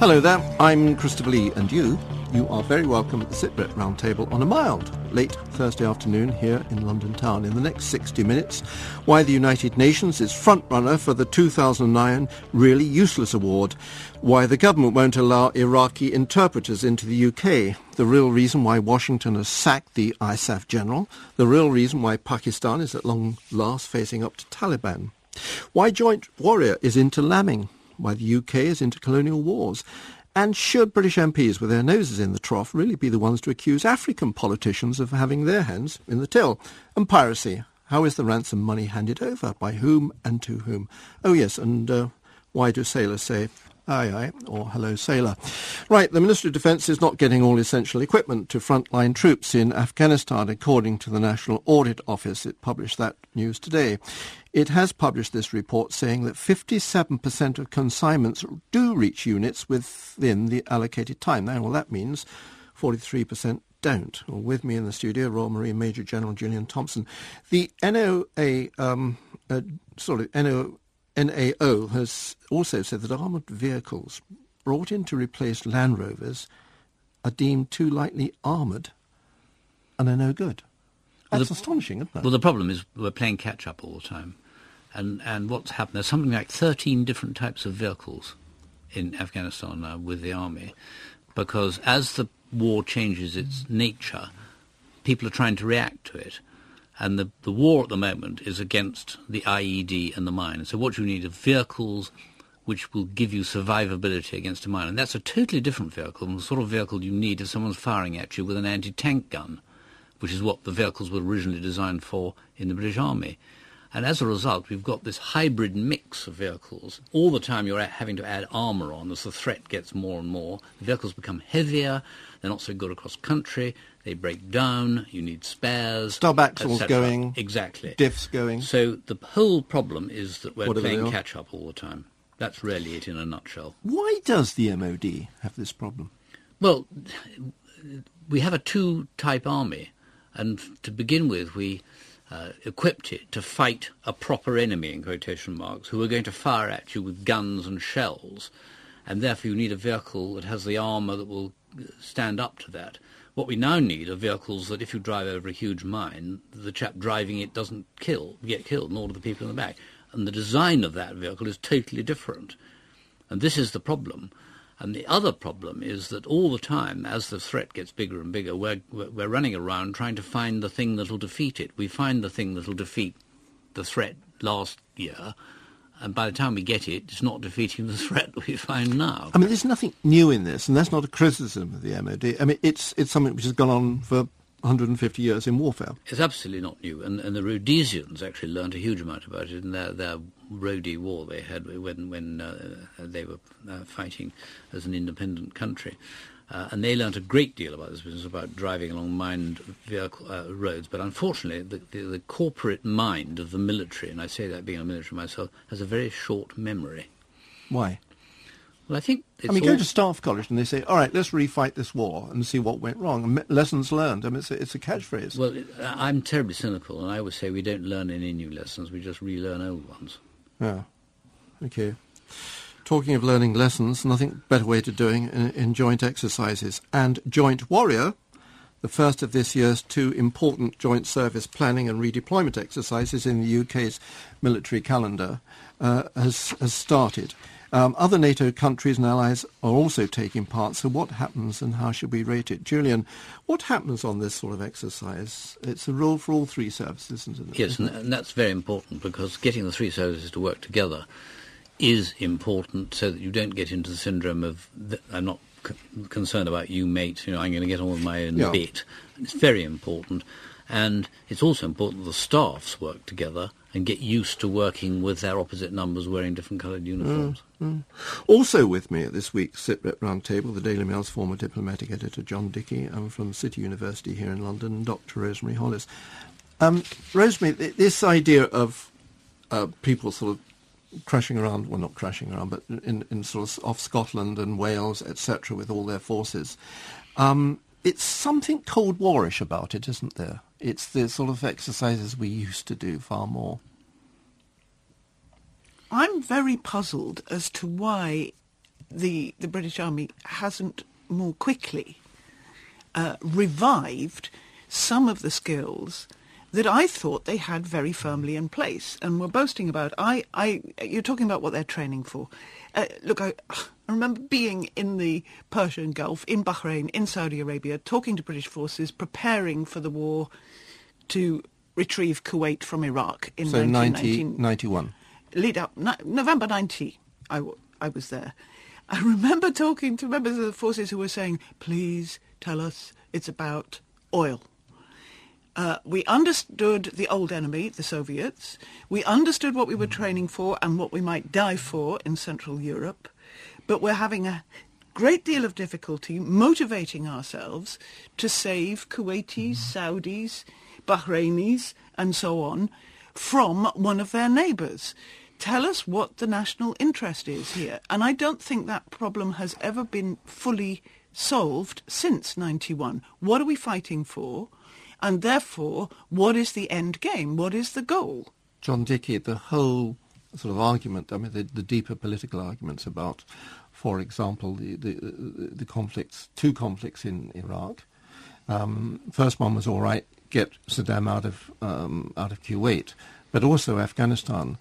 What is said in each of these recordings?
Hello there, I'm Christopher Lee, and you, you are very welcome at the SITREP Roundtable on a mild, late Thursday afternoon here in London town. In the next 60 minutes, why the United Nations is frontrunner for the 2009 Really Useless Award, why the government won't allow Iraqi interpreters into the UK, the real reason why Washington has sacked the ISAF general, the real reason why Pakistan is at long last facing up to Taliban, why Joint Warrior is into lambing, why the UK is into colonial wars. And should British MPs with their noses in the trough really be the ones to accuse African politicians of having their hands in the till? And piracy. How is the ransom money handed over? By whom and to whom? Oh yes, and uh, why do sailors say Aye, aye, or hello, sailor. Right, the Ministry of Defence is not getting all essential equipment to frontline troops in Afghanistan, according to the National Audit Office. It published that news today. It has published this report saying that 57% of consignments do reach units within the allocated time. Now, well, that means 43% don't. Well, with me in the studio, Royal Marine Major General Julian Thompson. The NOA, um, uh, sort of NO, NAO has also said that armoured vehicles brought in to replace Land Rovers are deemed too lightly armoured and are no good. That's well, the, astonishing, isn't it? Well, the problem is we're playing catch up all the time. And, and what's happened, there's something like 13 different types of vehicles in Afghanistan now with the army because as the war changes its nature, people are trying to react to it. And the, the war at the moment is against the IED and the mine. So what you need are vehicles which will give you survivability against a mine. And that's a totally different vehicle than the sort of vehicle you need if someone's firing at you with an anti-tank gun, which is what the vehicles were originally designed for in the British Army. And as a result, we've got this hybrid mix of vehicles. All the time you're having to add armour on as the threat gets more and more. The vehicles become heavier, they're not so good across country, they break down, you need spares. Stub axles going. Exactly. Diffs going. So the whole problem is that we're Whatever playing catch up all the time. That's really it in a nutshell. Why does the MOD have this problem? Well, we have a two type army. And to begin with, we uh, equipped it to fight a proper enemy, in quotation marks, who are going to fire at you with guns and shells. And therefore, you need a vehicle that has the armour that will stand up to that. What we now need are vehicles that, if you drive over a huge mine, the chap driving it doesn't kill, get killed, nor do the people in the back. And the design of that vehicle is totally different. And this is the problem. And the other problem is that all the time, as the threat gets bigger and bigger, we're, we're running around trying to find the thing that'll defeat it. We find the thing that'll defeat the threat last year, and by the time we get it, it's not defeating the threat that we find now. I mean, there's nothing new in this, and that's not a criticism of the MOD. I mean, it's it's something which has gone on for 150 years in warfare. It's absolutely not new, and, and the Rhodesians actually learned a huge amount about it in their, their Rhodey War they had when when uh, they were uh, fighting as an independent country. Uh, and they learnt a great deal about this business, about driving along mined vehicle, uh, roads. But unfortunately, the, the, the, corporate mind of the military, and I say that being a military myself, has a very short memory. Why? Well, I think I mean, go to staff college and they say, "All right, let's refight this war and see what went wrong." lessons learned. I mean, it's a, it's a catchphrase. Well, I'm terribly cynical, and I always say we don't learn any new lessons; we just relearn old ones. Yeah. Okay. Talking of learning lessons, nothing better way to doing in, in joint exercises and joint warrior. The first of this year's two important joint service planning and redeployment exercises in the UK's military calendar uh, has, has started. Um, other NATO countries and allies are also taking part. So what happens and how should we rate it? Julian, what happens on this sort of exercise? It's a rule for all three services, isn't it? Yes, and that's very important because getting the three services to work together is important so that you don't get into the syndrome of I'm not c- concerned about you, mate. You know, I'm going to get on with my own yeah. bit. It's very important, and it's also important that the staffs work together and get used to working with their opposite numbers wearing different coloured uniforms. Mm, mm. Also with me at this week's SITREP Roundtable, the Daily Mail's former diplomatic editor John Dickie and from City University here in London, Dr. Rosemary Hollis. Um, Rosemary, this idea of uh, people sort of crashing around, well, not crashing around, but in, in sort of off Scotland and Wales, etc., with all their forces, um, it's something Cold Warish about it, isn't there? It's the sort of exercises we used to do far more. I'm very puzzled as to why the the British Army hasn't more quickly uh, revived some of the skills that I thought they had very firmly in place and were boasting about. I, I, you're talking about what they're training for. Uh, look, I, I remember being in the Persian Gulf, in Bahrain, in Saudi Arabia, talking to British forces, preparing for the war to retrieve Kuwait from Iraq in so 1991. Lead up, no, November 90, I, w- I was there. I remember talking to members of the forces who were saying, please tell us it's about oil. Uh, we understood the old enemy, the Soviets. We understood what we were training for and what we might die for in Central Europe. But we're having a great deal of difficulty motivating ourselves to save Kuwaitis, Saudis, Bahrainis, and so on from one of their neighbours. Tell us what the national interest is here. And I don't think that problem has ever been fully solved since 91. What are we fighting for? And therefore, what is the end game? What is the goal? John Dickie, the whole sort of argument, I mean, the, the deeper political arguments about, for example, the, the, the conflicts, two conflicts in Iraq. Um, first one was all right, get Saddam out of, um, out of Kuwait, but also Afghanistan.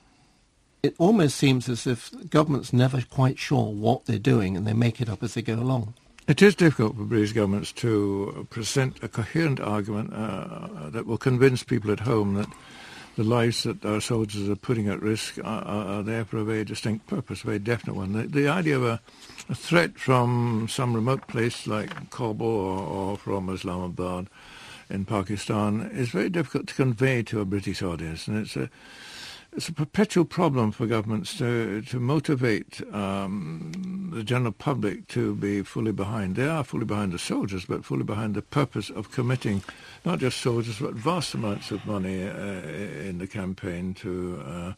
It almost seems as if government's never quite sure what they're doing and they make it up as they go along. It is difficult for British governments to present a coherent argument uh, that will convince people at home that the lives that our soldiers are putting at risk are, are, there for a very distinct purpose, a very definite one. The, the idea of a, a, threat from some remote place like Kabul or, or from Islamabad in Pakistan is very difficult to convey to a British audience, and it's a it's a perpetual problem for governments to to motivate um, the general public to be fully behind. They are fully behind the soldiers, but fully behind the purpose of committing not just soldiers, but vast amounts of money uh, in the campaign to uh,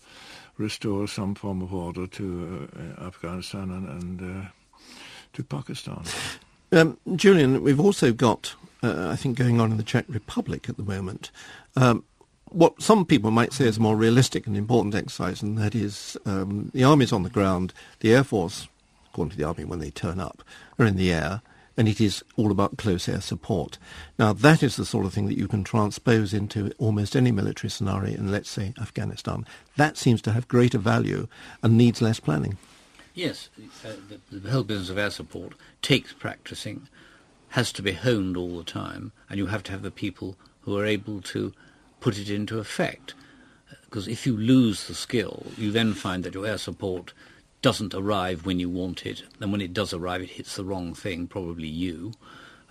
restore some form of order to uh, Afghanistan and, and uh, to Pakistan. Um, Julian, we've also got, uh, I think, going on in the Czech Republic at the moment. Um, what some people might say is a more realistic and important exercise, and that is um, the army's on the ground, the air force, according to the army when they turn up, are in the air, and it is all about close air support. Now, that is the sort of thing that you can transpose into almost any military scenario in, let's say, Afghanistan. That seems to have greater value and needs less planning. Yes, uh, the, the whole business of air support takes practicing, has to be honed all the time, and you have to have the people who are able to put it into effect. Because if you lose the skill, you then find that your air support doesn't arrive when you want it. And when it does arrive, it hits the wrong thing, probably you,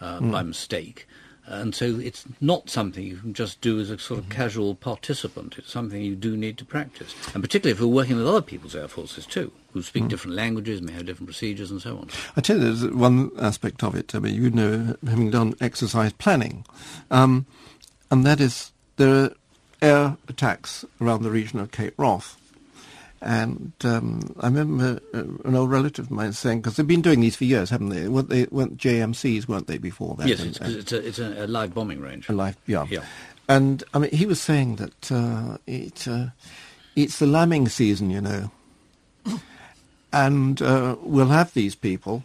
uh, mm. by mistake. And so it's not something you can just do as a sort of mm-hmm. casual participant. It's something you do need to practice. And particularly if you're working with other people's air forces too, who speak mm. different languages, may have different procedures and so on. I tell you, there's one aspect of it. I mean, you know, having done exercise planning, um, and that is there are air attacks around the region of Cape Wrath. And um, I remember uh, an old relative of mine saying, because they've been doing these for years, haven't they? Weren't they weren't JMCs, weren't they, before that? Yes, and, it's, it's, a, it's a, a, live bombing range. A live, yeah. yeah. And I mean, he was saying that uh, it, uh, it's the lambing season, you know. and uh, we'll have these people.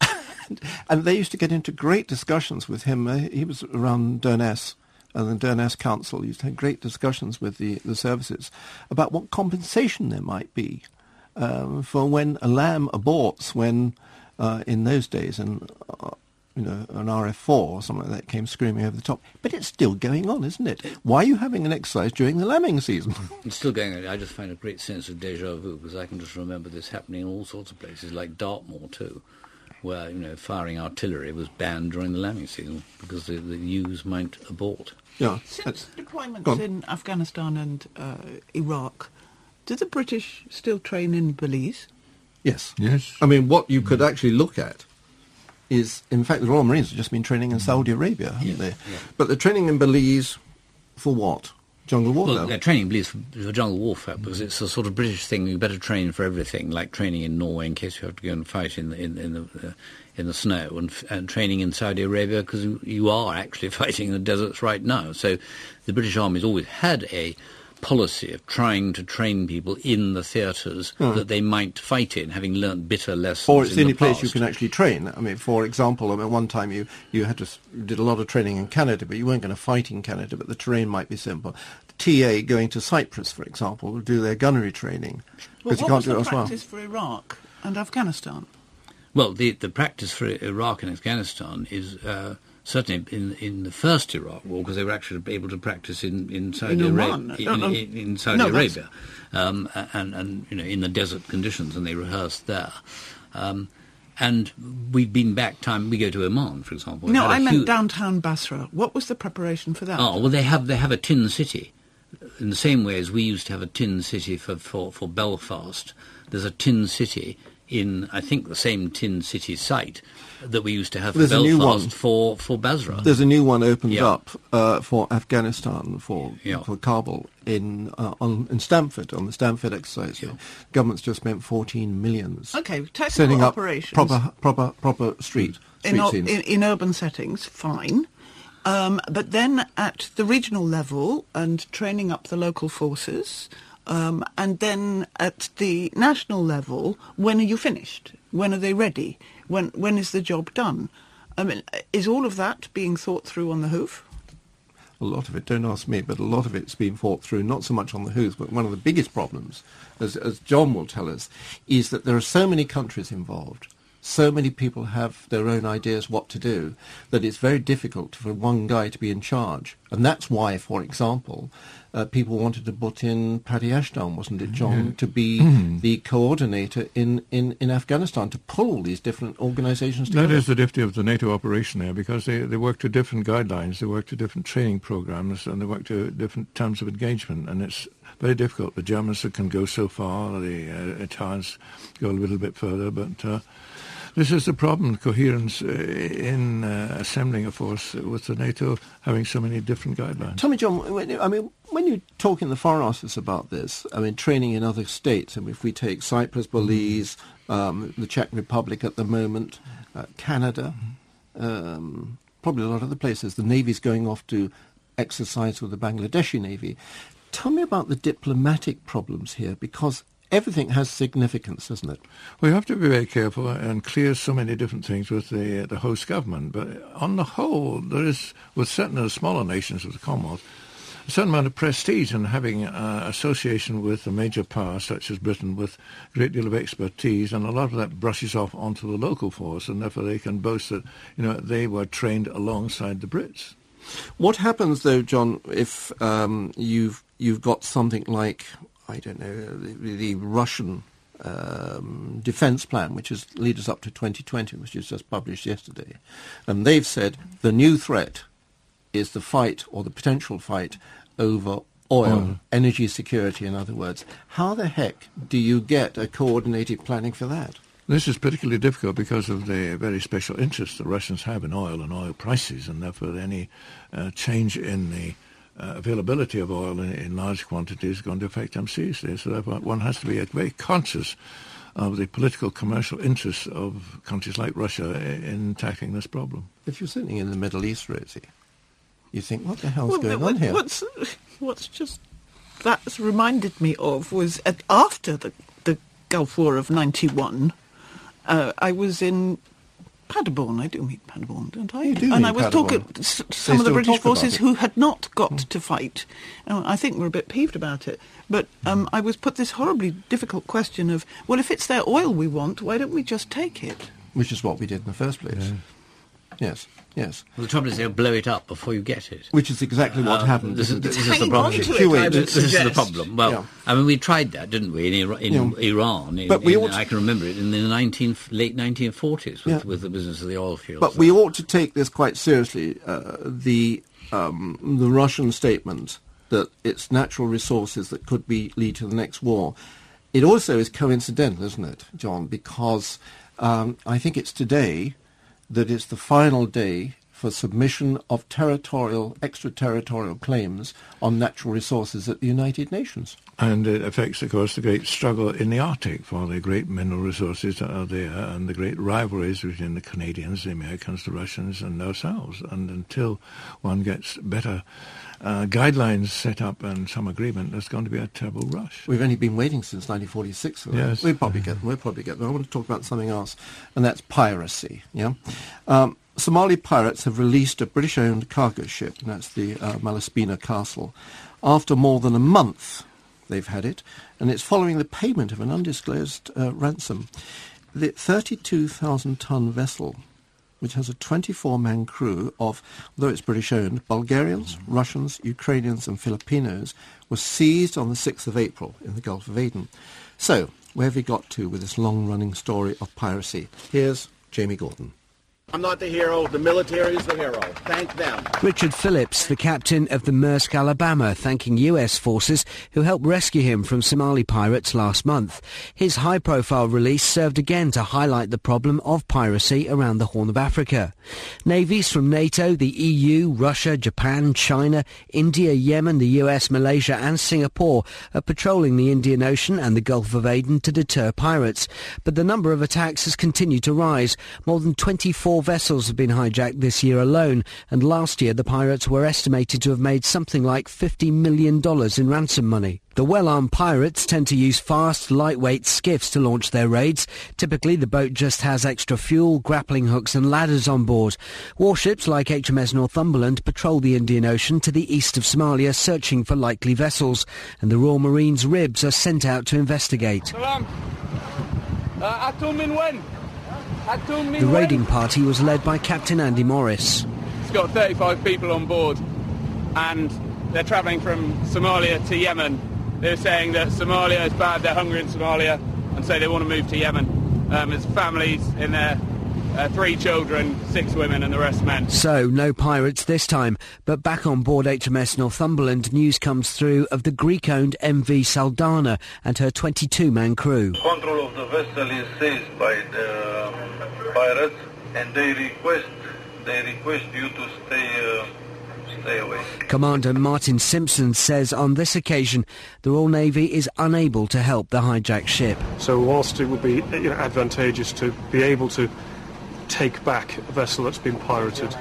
and they used to get into great discussions with him. Uh, he was around Durness and the Durness Council used to have great discussions with the, the services about what compensation there might be um, for when a lamb aborts when uh, in those days and uh, you know an RF4 or something like that came screaming over the top. But it's still going on, isn't it? Why are you having an exercise during the lambing season? It's still going on. I just find a great sense of deja vu because I can just remember this happening in all sorts of places, like Dartmoor too where you know firing artillery was banned during the lambing season because the, the ewes might abort. Yeah. Since deployments in Afghanistan and uh, Iraq, do the British still train in Belize? Yes. Yes. I mean, what you could actually look at is, in fact, the Royal Marines have just been training in Saudi Arabia, haven't yeah, they? Yeah. But they're training in Belize for what? Jungle warfare. Well, they're training for, for jungle warfare because it's a sort of British thing. You better train for everything, like training in Norway in case you have to go and fight in the in, in the uh, in the snow and, and training in Saudi Arabia because you are actually fighting in the deserts right now. So the British Army's always had a policy of trying to train people in the theatres that they might fight in, having learnt bitter lessons. Or it's in the only the place you can actually train. I mean, for example, I mean, one time you, you had to s- you did a lot of training in Canada, but you weren't going to fight in Canada, but the terrain might be simple. TA going to Cyprus, for example, will do their gunnery training Well, because you what can't was do it the elsewhere. practice for Iraq and Afghanistan? Well, the the practice for Iraq and Afghanistan is uh, certainly in in the first Iraq war because they were actually able to practice in in Saudi Oman. Arabia, in, in, in Saudi No, Arabia, um, and and you know in the desert conditions, and they rehearsed there. Um, and we've been back time. We go to Oman, for example. We've No, I meant huge- downtown Basra. What was the preparation for that? Oh well, they have they have a tin city, in the same way as we used to have a tin city for for, for Belfast. There's a tin city in I think the same tin city site that we used to have for There's a new Belfast one. for for Basra. There's a new one opened Yeah. up uh, for Afghanistan, for Yeah. for Kabul in uh, on in Stanford on the Stanford exercise. Yeah. Government's just spent 14 millions Okay, technical setting up operations. proper proper proper street street in, o- in, in urban settings, fine. Um, but then at the regional level and training up the local forces, um, and then at the national level, when are you finished? When are they ready? When when is the job done? I mean, is all of that being thought through on the hoof? a lot of it, don't ask me, but a lot of it's been fought through, not so much on the hoof, but one of the biggest problems, as, as John will tell us, is that there are so many countries involved, so many people have their own ideas what to do, that it's very difficult for one guy to be in charge. And that's why, for example, uh, people wanted to put in Paddy Ashdown, wasn't it, John, to be the coordinator in, in, in Afghanistan, to pull all these different organizations together. That is the difficulty of the NATO operation there, because they, they work to different guidelines, they work to different training programs, and they work to different terms of engagement, and it's very difficult. The Germans can go so far, the uh, Italians go a little bit further, but uh, this is the problem, coherence uh, in uh, assembling a force with the NATO having so many different guidelines. Tommy John, when, I mean, when you talk in the Foreign Office about this, I mean, training in other states, and if we take Cyprus, Belize, um, the Czech Republic at the moment, uh, Canada, um, probably a lot of other places, the Navy's going off to exercise with the Bangladeshi Navy. Tell me about the diplomatic problems here, because everything has significance, doesn't it? We have to be very careful and clear so many different things with the the host government. But on the whole, there is, with certain of the smaller nations of the Commonwealth, a certain amount of prestige in having uh, association with a major power such as Britain with a great deal of expertise, and a lot of that brushes off onto the local force, and therefore they can boast that you know they were trained alongside the Brits. What happens though, John, if um, you've you've got something like I don't know the, the Russian um, defence plan, which is lead us up to 2020, which was just published yesterday, and they've said the new threat is the fight or the potential fight over oil, Oil. energy security. In other words, how the heck do you get a coordinated planning for that? This is particularly difficult because of the very special interest the Russians have in oil and oil prices, and therefore any uh, change in the uh, availability of oil in, in large quantities is going to affect them seriously. So therefore one has to be uh, very conscious of the political commercial interests of countries like Russia i- in tackling this problem. If you're sitting in the Middle East, Rosie, you think, what the hell's Well, going what- on here? What's what's just that's reminded me of was at, after the the Gulf War of '91. Uh, I was in Paderborn. I do meet Paderborn, don't I? You do and meet I was Paderborn. talking to s- some of the British forces who had not got to fight. Uh, I think were a bit peeved about it. But um, I was put this horribly difficult question of, well, if it's their oil we want, why don't we just take it? Which is what we did in the first place. Yes, yes. Well, the trouble is they'll blow it up before you get it. Which is exactly what Uh, happened. This is, isn't this it? is the problem. on to it, Kuwait. I This is the problem. Well, Yeah. I mean, we tried that, didn't we, in, Ira- in Yeah. Iran? In, But we in- ought to- I can remember it in the 19, late 1940s with, Yeah. with the business of the oil fields. But we ought to take this quite seriously. Uh, the um, the Russian statement that it's natural resources that could be lead to the next war. It also is coincidental, isn't it, John? Because um, I think it's today that it's the final day for submission of territorial, extraterritorial claims on natural resources at the United Nations. And it affects, of course, the great struggle in the Arctic for the great mineral resources that are there and the great rivalries between the Canadians, the Americans, the Russians, and ourselves. And until one gets better uh, guidelines set up and some agreement, there's going to be a terrible rush. We've only been waiting since 1946. Yes. We'll probably get them. We'll probably get there. I want to talk about something else, and that's piracy. Yeah. Um, Somali pirates have released a British-owned cargo ship, and that's the uh, Malaspina Castle, after more than a month they've had it, and it's following the payment of an undisclosed uh, ransom. The 32,000-ton vessel which has a 24-man crew of, though it's British-owned, Bulgarians, mm-hmm. Russians, Ukrainians and Filipinos, was seized on the 6th of April in the Gulf of Aden. So, where have we got to with this long-running story of piracy? Here's Jamie Gordon. I'm not the hero. The military is the hero. Thank them. Richard Phillips, the captain of the Maersk Alabama, thanking U.S. forces who helped rescue him from Somali pirates last month. His high-profile release served again to highlight the problem of piracy around the Horn of Africa. Navies from NATO, the EU, Russia, Japan, China, India, Yemen, the U.S., Malaysia and Singapore are patrolling the Indian Ocean and the Gulf of Aden to deter pirates. But the number of attacks has continued to rise. More than 24 vessels have been hijacked this year alone, and last year the pirates were estimated to have made something like $50 million in ransom money. The well-armed pirates tend to use fast, lightweight skiffs to launch their raids. Typically, the boat just has extra fuel, grappling hooks and ladders on board. Warships like HMS Northumberland patrol the Indian Ocean to the east of Somalia searching for likely vessels, and the Royal Marines RIBs are sent out to investigate. Salam. Uh, the raiding party was led by Captain Andy Morris. It's got 35 people on board and they're travelling from Somalia to Yemen. They're saying that Somalia is bad, they're hungry in Somalia and so they want to move to Yemen. Um, there's families in there uh, three children, six women and the rest men. So, no pirates this time, but back on board HMS Northumberland, news comes through of the Greek-owned MV Saldanha and her 22-man crew. Control of the vessel is seized by the pirates and they request, they request you to stay... Uh, Commander Martin Simpson says on this occasion the Royal Navy is unable to help the hijacked ship. So whilst it would be you know, advantageous to be able to take back a vessel that's been pirated.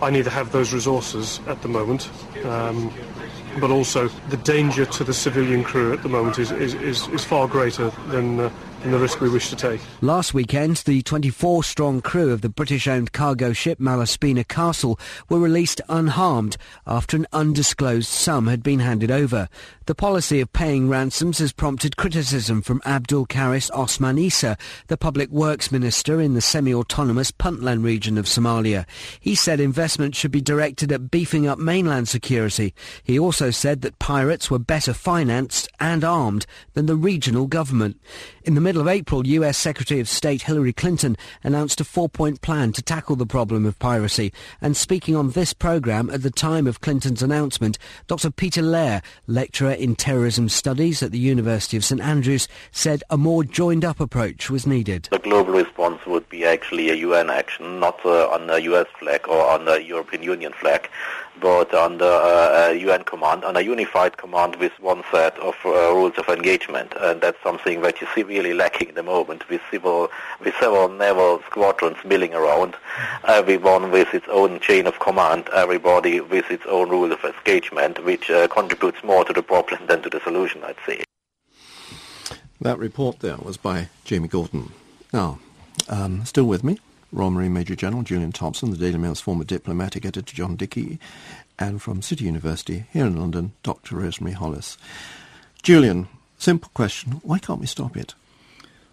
I neither have those resources at the moment, um, but also the danger to the civilian crew at the moment is, is, is, is far greater than uh, and the risk we wish to take. Last weekend, the 24-strong crew of the British-owned cargo ship Malaspina Castle were released unharmed after an undisclosed sum had been handed over. The policy of paying ransoms has prompted criticism from Abdul Karis Osman Isa, the public works minister in the semi-autonomous Puntland region of Somalia. He said investment should be directed at beefing up mainland security. He also said that pirates were better financed and armed than the regional government. In the middle of April, US Secretary of State Hillary Clinton announced a four-point plan to tackle the problem of piracy. And speaking on this programme at the time of Clinton's announcement, Dr. Peter Lehr, lecturer in terrorism studies at the University of St Andrews, said a more joined-up approach was needed. The global response would be actually a UN action, not uh, on a US flag or on a European Union flag but under uh, a UN command, a unified command with one set of uh, rules of engagement. And that's something that you see really lacking at the moment with, civil, with several naval squadrons milling around, everyone with its own chain of command, everybody with its own rule of engagement, which uh, contributes more to the problem than to the solution, I'd say. That report there was by Jamie Gordon. Now, um, still with me, Royal Marine Major General Julian Thompson, the Daily Mail's former diplomatic editor John Dickie, and from City University here in London, Dr. Rosemary Hollis. Julian, simple question, why can't we stop it?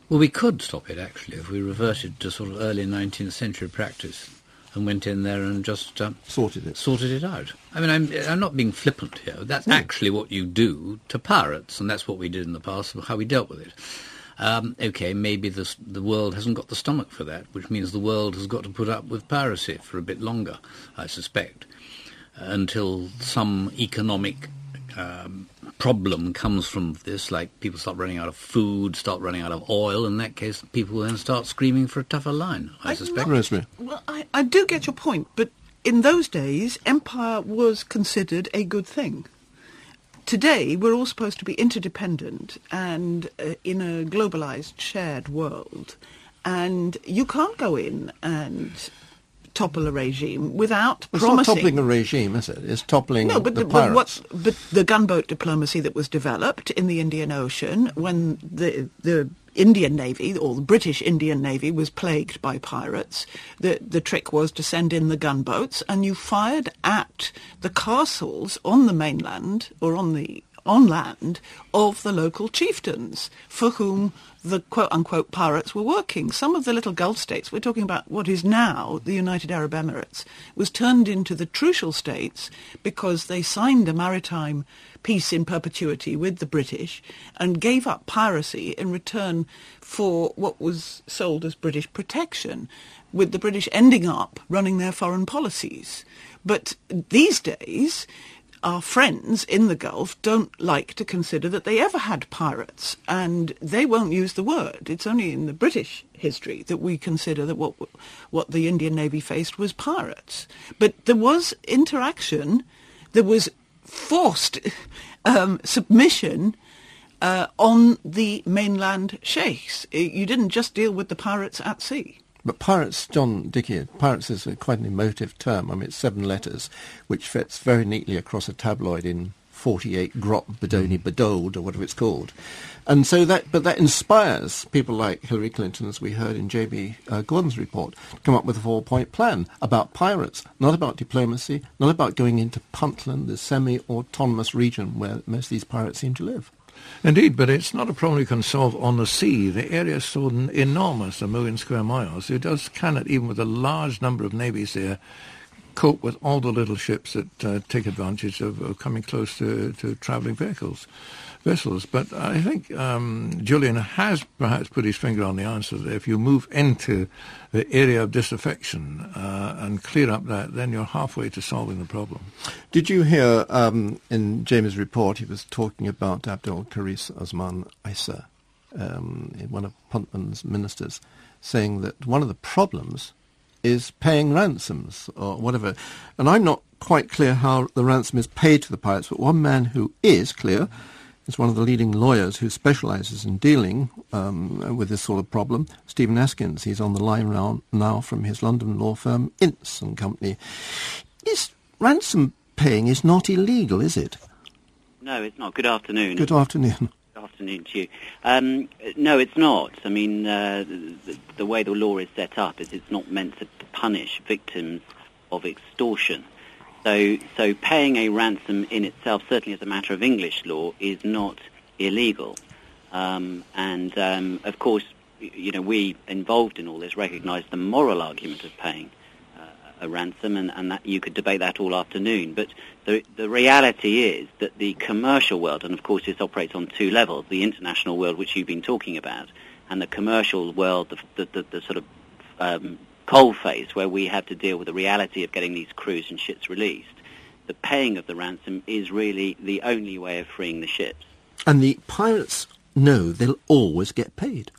Well, we could stop it, actually, if we reverted to sort of early 19th century practice and went in there and just uh, sorted it sorted it out. I mean, I'm I'm not being flippant here. That's hmm. actually what you do to pirates, and that's what we did in the past, how we dealt with it. Um, okay, maybe the, the world hasn't got the stomach for that, which means the world has got to put up with piracy for a bit longer, I suspect, until some economic um, problem comes from this, like people start running out of food, start running out of oil. In that case, people will then start screaming for a tougher line, I, I suspect. Rosemary. Well, I, I do get your point, but in those days, empire was considered a good thing. Today, we're all supposed to be interdependent and uh, in a globalized, shared world. And you can't go in and topple a regime without it's promising. not toppling a regime, is it? It's toppling no, but the, the. But, what, but the gunboat diplomacy that was developed in the Indian Ocean when the the Indian Navy or the British Indian Navy was plagued by pirates. The the trick was to send in the gunboats, and you fired at the castles on the mainland or on the on land of the local chieftains for whom the quote-unquote pirates were working. Some of the little Gulf states, we're talking about what is now the United Arab Emirates, was turned into the trucial states because they signed a maritime peace in perpetuity with the British and gave up piracy in return for what was sold as British protection, with the British ending up running their foreign policies. But these days, our friends in the Gulf don't like to consider that they ever had pirates, and they won't use the word. It's only in the British history that we consider that what what the Indian Navy faced was pirates. But there was interaction, there was forced um, submission uh, on the mainland sheikhs. You didn't just deal with the pirates at sea. But pirates, John Dickie, pirates is a, quite an emotive term. I mean, it's seven letters, which fits very neatly across a tabloid in 48 Grot Bodoni Bedold, or whatever it's called. And so that, but that inspires people like Hillary Clinton, as we heard in J.B. Uh, Gordon's report, to come up with a four-point plan about pirates, not about diplomacy, not about going into Puntland, the semi-autonomous region where most of these pirates seem to live. Indeed, but it's not a problem you can solve on the sea. The area is so enormous, a million square miles. It does cannot, even with a large number of navies there, cope with all the little ships that uh, take advantage of, of, coming close to, to travelling vehicles vessels. But I think um, Julian has perhaps put his finger on the answer. That if you move into the area of disaffection uh, and clear up that, then you're halfway to solving the problem. Did you hear um, in James' report he was talking about Abdul Karis Osman Isa, um, one of Puntland's ministers, saying that one of the problems is paying ransoms or whatever. And I'm not quite clear how the ransom is paid to the pirates, but one man who is clear is one of the leading lawyers who specialises in dealing um, with this sort of problem, Stephen Askins. He's on the line now, now from his London law firm, Ince and Company. Is ransom paying is not illegal, is it? No, it's not. Good afternoon. Good afternoon. Afternoon to you. Um, no, it's not. I mean, uh, the, the way the law is set up is it's not meant to punish victims of extortion. So, so paying a ransom in itself, certainly as a matter of English law, is not illegal. Um, and um, of course, you know, we involved in all this recognise the moral argument of paying a ransom, and, and that you could debate that all afternoon. But the the reality is that the commercial world, and of course this operates on two levels: the international world, which you've been talking about, and the commercial world, the the, the, the sort of um, cold phase where we have to deal with the reality of getting these crews and ships released, the paying of the ransom is really the only way of freeing the ships. And the pirates know they'll always get paid.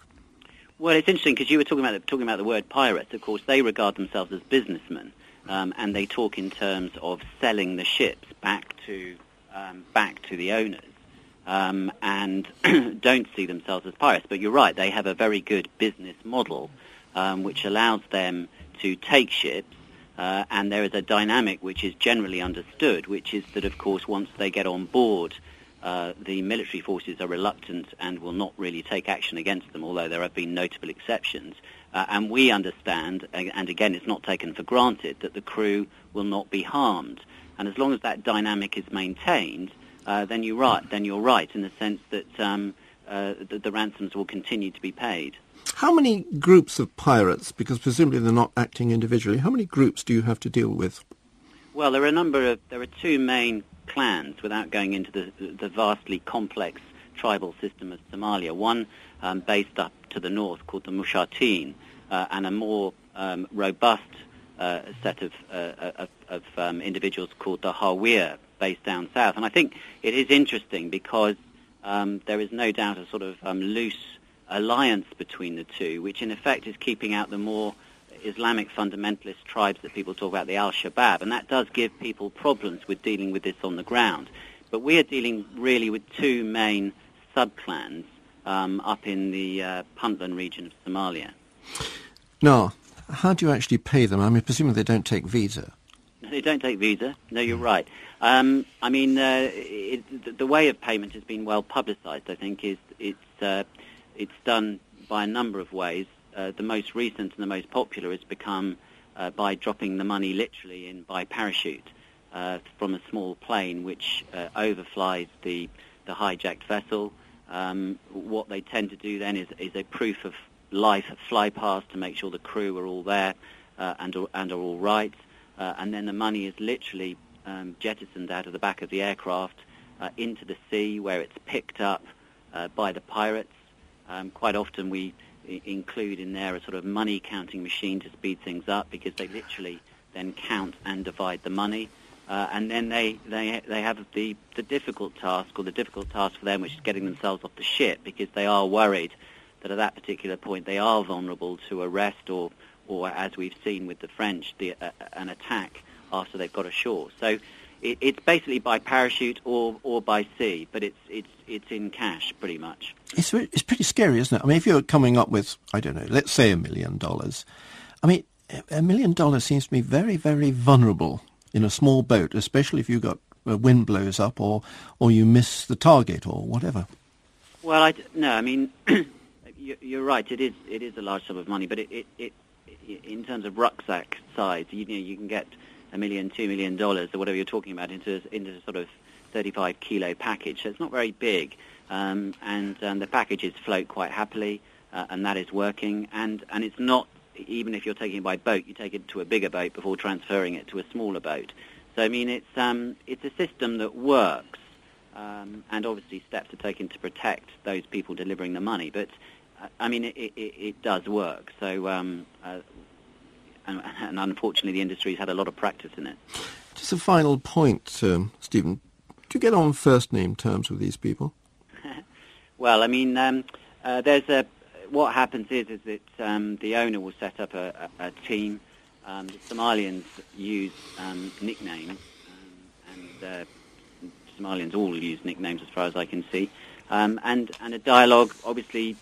Well, it's interesting because you were talking about talking about the word pirates. Of course, they regard themselves as businessmen, um, and they talk in terms of selling the ships back to um, back to the owners, um, and don't see themselves as pirates. But you're right; they have a very good business model um, which allows them to take ships. Uh, and there is a dynamic which is generally understood, which is that, of course, once they get on board, uh, the military forces are reluctant and will not really take action against them, although there have been notable exceptions. Uh, and we understand, and again, it's not taken for granted, that the crew will not be harmed. And as long as that dynamic is maintained, uh, then you're right. Then you're right in the sense that um, uh, the, the ransoms will continue to be paid. How many groups of pirates, because presumably they're not acting individually, how many groups do you have to deal with? Well, there are a number of, there are two main clans without going into the, the vastly complex tribal system of Somalia. One um, based up to the north called the Mushatin, uh, and a more um, robust uh, set of, uh, of, of um, individuals called the Hawiyah, based down south. And I think it is interesting because um, there is no doubt a sort of um, loose alliance between the two, which in effect is keeping out the more Islamic fundamentalist tribes that people talk about, the Al-Shabaab, and that does give people problems with dealing with this on the ground. But we are dealing really with two main subclans um, up in the uh, Puntland region of Somalia. Now, how do you actually pay them? I mean, presumably they don't take Visa. They don't take Visa. No, you're right. Um, I mean, uh, it, the way of payment has been well publicised. I think is it's uh, it's done by a number of ways. Uh, the most recent and the most popular has become uh, by dropping the money literally in by parachute uh, from a small plane which uh, overflies the the hijacked vessel. Um, what they tend to do then is, is a proof of life fly past to make sure the crew are all there and are, and are all right uh, and then the money is literally um, jettisoned out of the back of the aircraft uh, into the sea where it's picked up uh, by the pirates. Um, quite often we include in there a sort of money counting machine to speed things up because they literally then count and divide the money. Uh, and then they, they, they have the, the difficult task, or the difficult task for them, which is getting themselves off the ship because they are worried that at that particular point they are vulnerable to arrest or, or as we've seen with the French, the, uh, an attack after they've got ashore. So it, it's basically by parachute or, or by sea, but it's, it's, it's in cash pretty much. It's, it's pretty scary, isn't it? I mean, if you're coming up with, I don't know, let's say a million dollars, I mean, a million dollars seems to me very, very vulnerable in a small boat, especially if you've got a wind blows up or, or you miss the target or whatever. Well, I, no, I mean, you're right. It is it is a large sum of money, but it, it, it in terms of rucksack size, you, know, you can get a million, two million dollars, or whatever you're talking about, into into a sort of 35 kilo package. So it's not very big, um, and um, the packages float quite happily, uh, and that is working. And and it's not even if you're taking it by boat, you take it to a bigger boat before transferring it to a smaller boat. So I mean, it's um, it's a system that works, um, and obviously steps are taken to protect those people delivering the money, but. I mean, it, it, it does work. So, um, uh, and, and, unfortunately, the industry's had a lot of practice in it. Just a final point, um, Stephen. Do you get on first name terms with these people? well, I mean, um, uh, there's a. What happens is, is that um, the owner will set up a, a, a team. Um, the Somalians use um, nicknames, and uh, Somalians all use nicknames, as far as I can see. and and a dialogue, obviously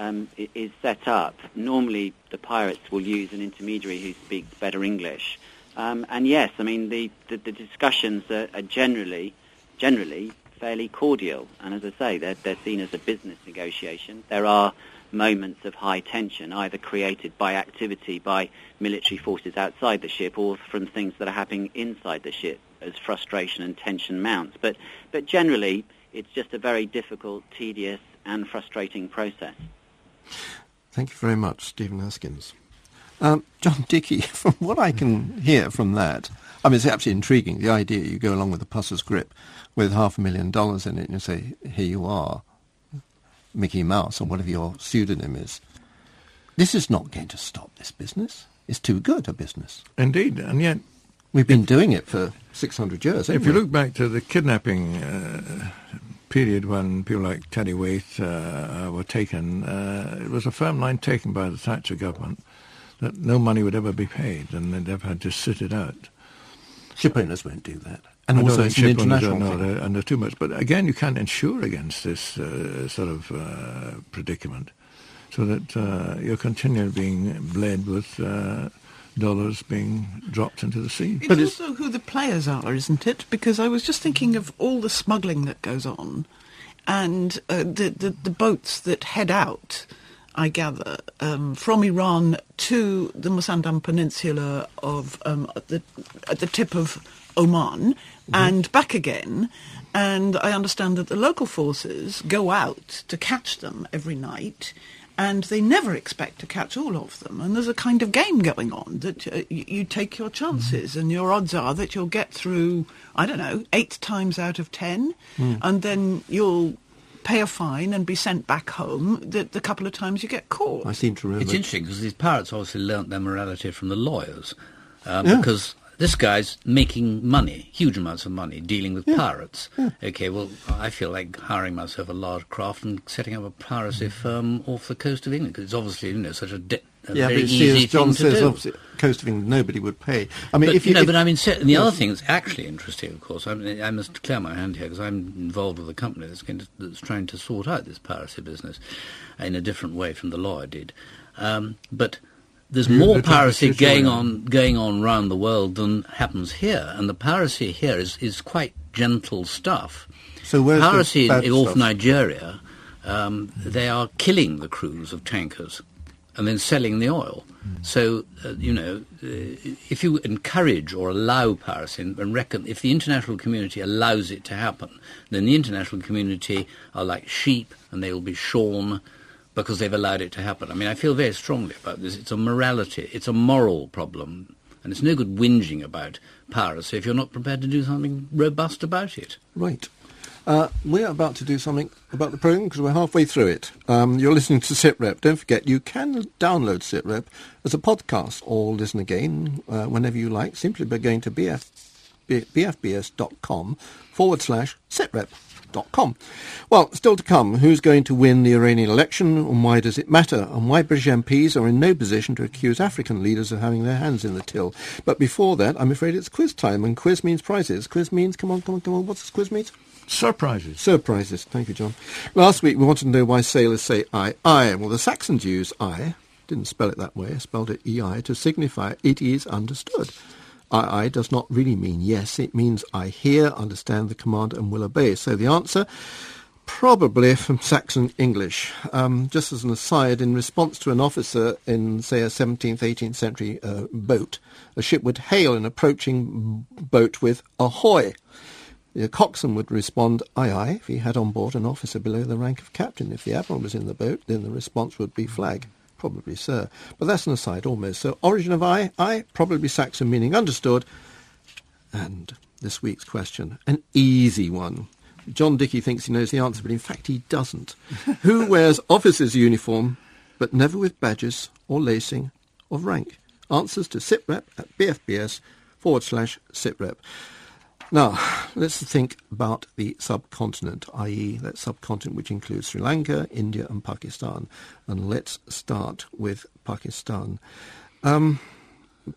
um, is set up, normally the pirates will use an intermediary who speaks better English. Um, and yes, I mean the, the, the discussions are, are, generally generally fairly cordial. And as I say, they're, they're seen as a business negotiation. There are moments of high tension, either created by activity by military forces outside the ship or from things that are happening inside the ship as frustration and tension mounts. But, but generally, it's just a very difficult, tedious, and frustrating process. Thank you very much, Stephen Askins. Um, John Dickie, from what I can hear from that, I mean, it's absolutely intriguing. The idea you go along with the Pusser's Grip with half a million dollars in it and you say, here you are, Mickey Mouse, or whatever your pseudonym is. This is not going to stop this business. It's too good a business. Indeed, and yet... We've been doing it for 600 years, If you look back to the kidnapping uh, period when people like Terry Waite uh, uh, were taken, uh, it was a firm line taken by the Thatcher government that no money would ever be paid, and they'd have had to sit it out. Shipowners won't do that. And I also, it's an international don't know, they're under too much. But again, you can't insure against this uh, sort of uh, predicament, so that uh, you're continually being bled with dollars being dropped into the sea. It's but also it's... who the players are, isn't it? Because I was just thinking of all the smuggling that goes on, and uh, the, the, the boats that head out. I gather um, from Iran to the Musandam Peninsula of um, at the at the tip of Oman mm-hmm. and back again. And I understand that the local forces go out to catch them every night and they never expect to catch all of them. And there's a kind of game going on that uh, you, you, take your chances, mm. and your odds are that you'll get through, I don't know, eight times out of ten, mm. and then you'll pay a fine and be sent back home the, the couple of times you get caught. I seem to remember. It's interesting because these pirates obviously learnt their morality from the lawyers. Um, yeah. Because this guy's making money, huge amounts of money, dealing with yeah. pirates. Yeah. Okay, well, I feel like hiring myself a large craft and setting up a piracy firm off the coast of England because it's obviously you know such a, de- a yeah, very but easy see, as John thing says, to do. obviously, coast of England, nobody would pay. I mean, but, if you no, if- but I mean, and the Yeah. other thing that's actually interesting, of course, I, mean, I must clear my hand here because I'm involved with a company that's, going to, that's trying to sort out this piracy business in a different way from the law I did. Um, but there's You- more the type of piracy going on going on around the world than happens here, and the piracy here is, is quite gentle stuff. So where's piracy in, off? Nigeria, um, they are killing the crews of tankers and then selling the oil. So, uh, you know, uh, if you encourage or allow piracy and, and reckon, if the international community allows it to happen, then the international community are like sheep and they will be shorn because they've allowed it to happen. I mean, I feel very strongly about this. It's a morality, it's a moral problem. And it's no good whinging about piracy if you're not prepared to do something robust about it. Right. Uh, we're about to do something about the programme because we're halfway through it. Um, you're listening to SITREP. Don't forget, you can download SITREP as a podcast or listen again uh, whenever you like simply by going to bf, bfbs.com forward slash Well, still to come, who's going to win the Iranian election and why does it matter and why British MPs are in no position to accuse African leaders of having their hands in the till. But before that, I'm afraid it's quiz time and quiz means prizes. Quiz means, come on, come on, come on, what's this quiz mean? Surprises. Surprises. Thank you, John. Last week we wanted to know why sailors say aye, aye. Well, the Saxons use aye, didn't spell it that way, spelled it EI, to signify it is understood. Aye, aye does not really mean yes, it means I hear, understand the command and will obey. So the answer, probably from Saxon English. Um, just as an aside, in response to an officer in, say, a 17th, 18th century uh, boat, a ship would hail an approaching boat with ahoy. The coxswain would respond, aye, aye, if he had on board an officer below the rank of captain. If the admiral was in the boat, then the response would be flag, probably sir. But that's an aside almost. So origin of aye, aye, probably Saxon meaning understood. And this week's question, an easy one. John Dickie thinks he knows the answer, but in fact he doesn't. Who wears officer's uniform, but never with badges or lacing of rank? Answers to sitrep at bfbs forward slash sitrep. Now, let's think about the subcontinent, i.e. that subcontinent which includes Sri Lanka, India and Pakistan. And let's start with Pakistan. Um,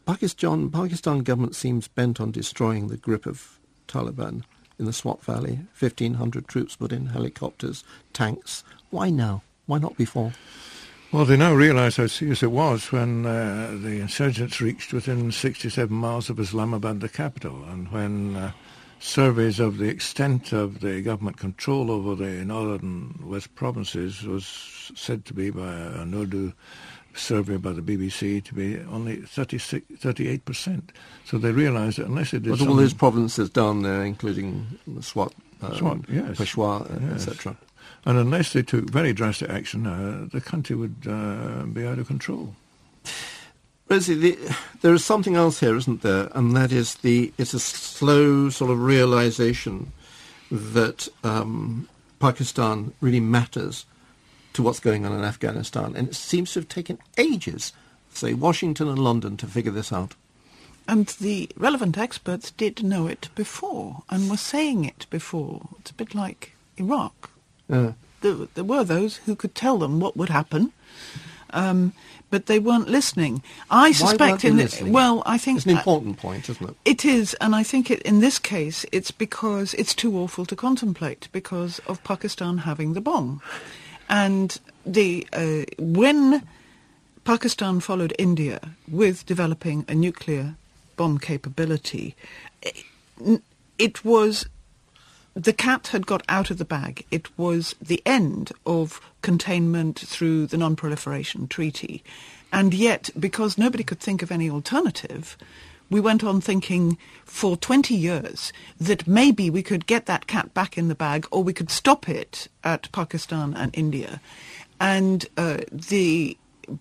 Pakistan, Pakistan government seems bent on destroying the grip of Taliban in the Swat Valley. 1,500 troops put in, helicopters, tanks. Why now? Why not before? Well, they now realise how serious it was when uh, the insurgents reached within 67 miles of Islamabad, the capital, and when uh, surveys of the extent of the government control over the northern west provinces was said to be by an Urdu survey by the BBC to be only 36, 38%. So they realised that unless they did But all those provinces down there, including Swat, um, Swat, yes. Peshawar, uh, Yes. etc. And unless they took very drastic action, uh, the country would uh, be out of control. Rosie, the, there is something else here, isn't there? And that is the it's a slow sort of realization that um, Pakistan really matters to what's going on in Afghanistan, and it seems to have taken ages, say Washington and London, to figure this out. And the relevant experts did know it before and were saying it before. It's a bit like Iraq. Uh, There, there were those who could tell them what would happen, um, but they weren't listening. I suspect in the, well, I think it's an important point, isn't it? It is, and I think it, in this case, it's because it's too awful to contemplate because of Pakistan having the bomb, and the uh, when Pakistan followed India with developing a nuclear bomb capability, it, it was the cat had got out of the bag. It was the end of containment through the Non-Proliferation Treaty. And yet, because nobody could think of any alternative, we went on thinking for 20 years that maybe we could get that cat back in the bag or we could stop it at Pakistan and India. And uh, the,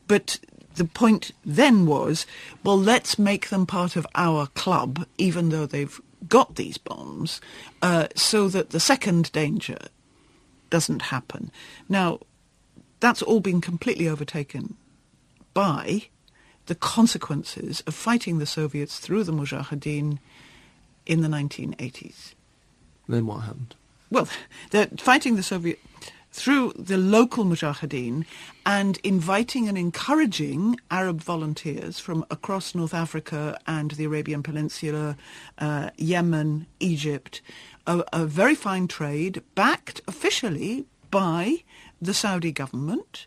but the point then was, well, let's make them part of our club, even though they've got these bombs, uh, so that the second danger doesn't happen. Now, that's all been completely overtaken by the consequences of fighting the Soviets through the Mujahideen in the 1980s. Then what happened? Well, they're fighting the Soviet through the local mujahideen and inviting and encouraging Arab volunteers from across North Africa and the Arabian Peninsula, uh, Yemen, Egypt, a, a very fine trade backed officially by the Saudi government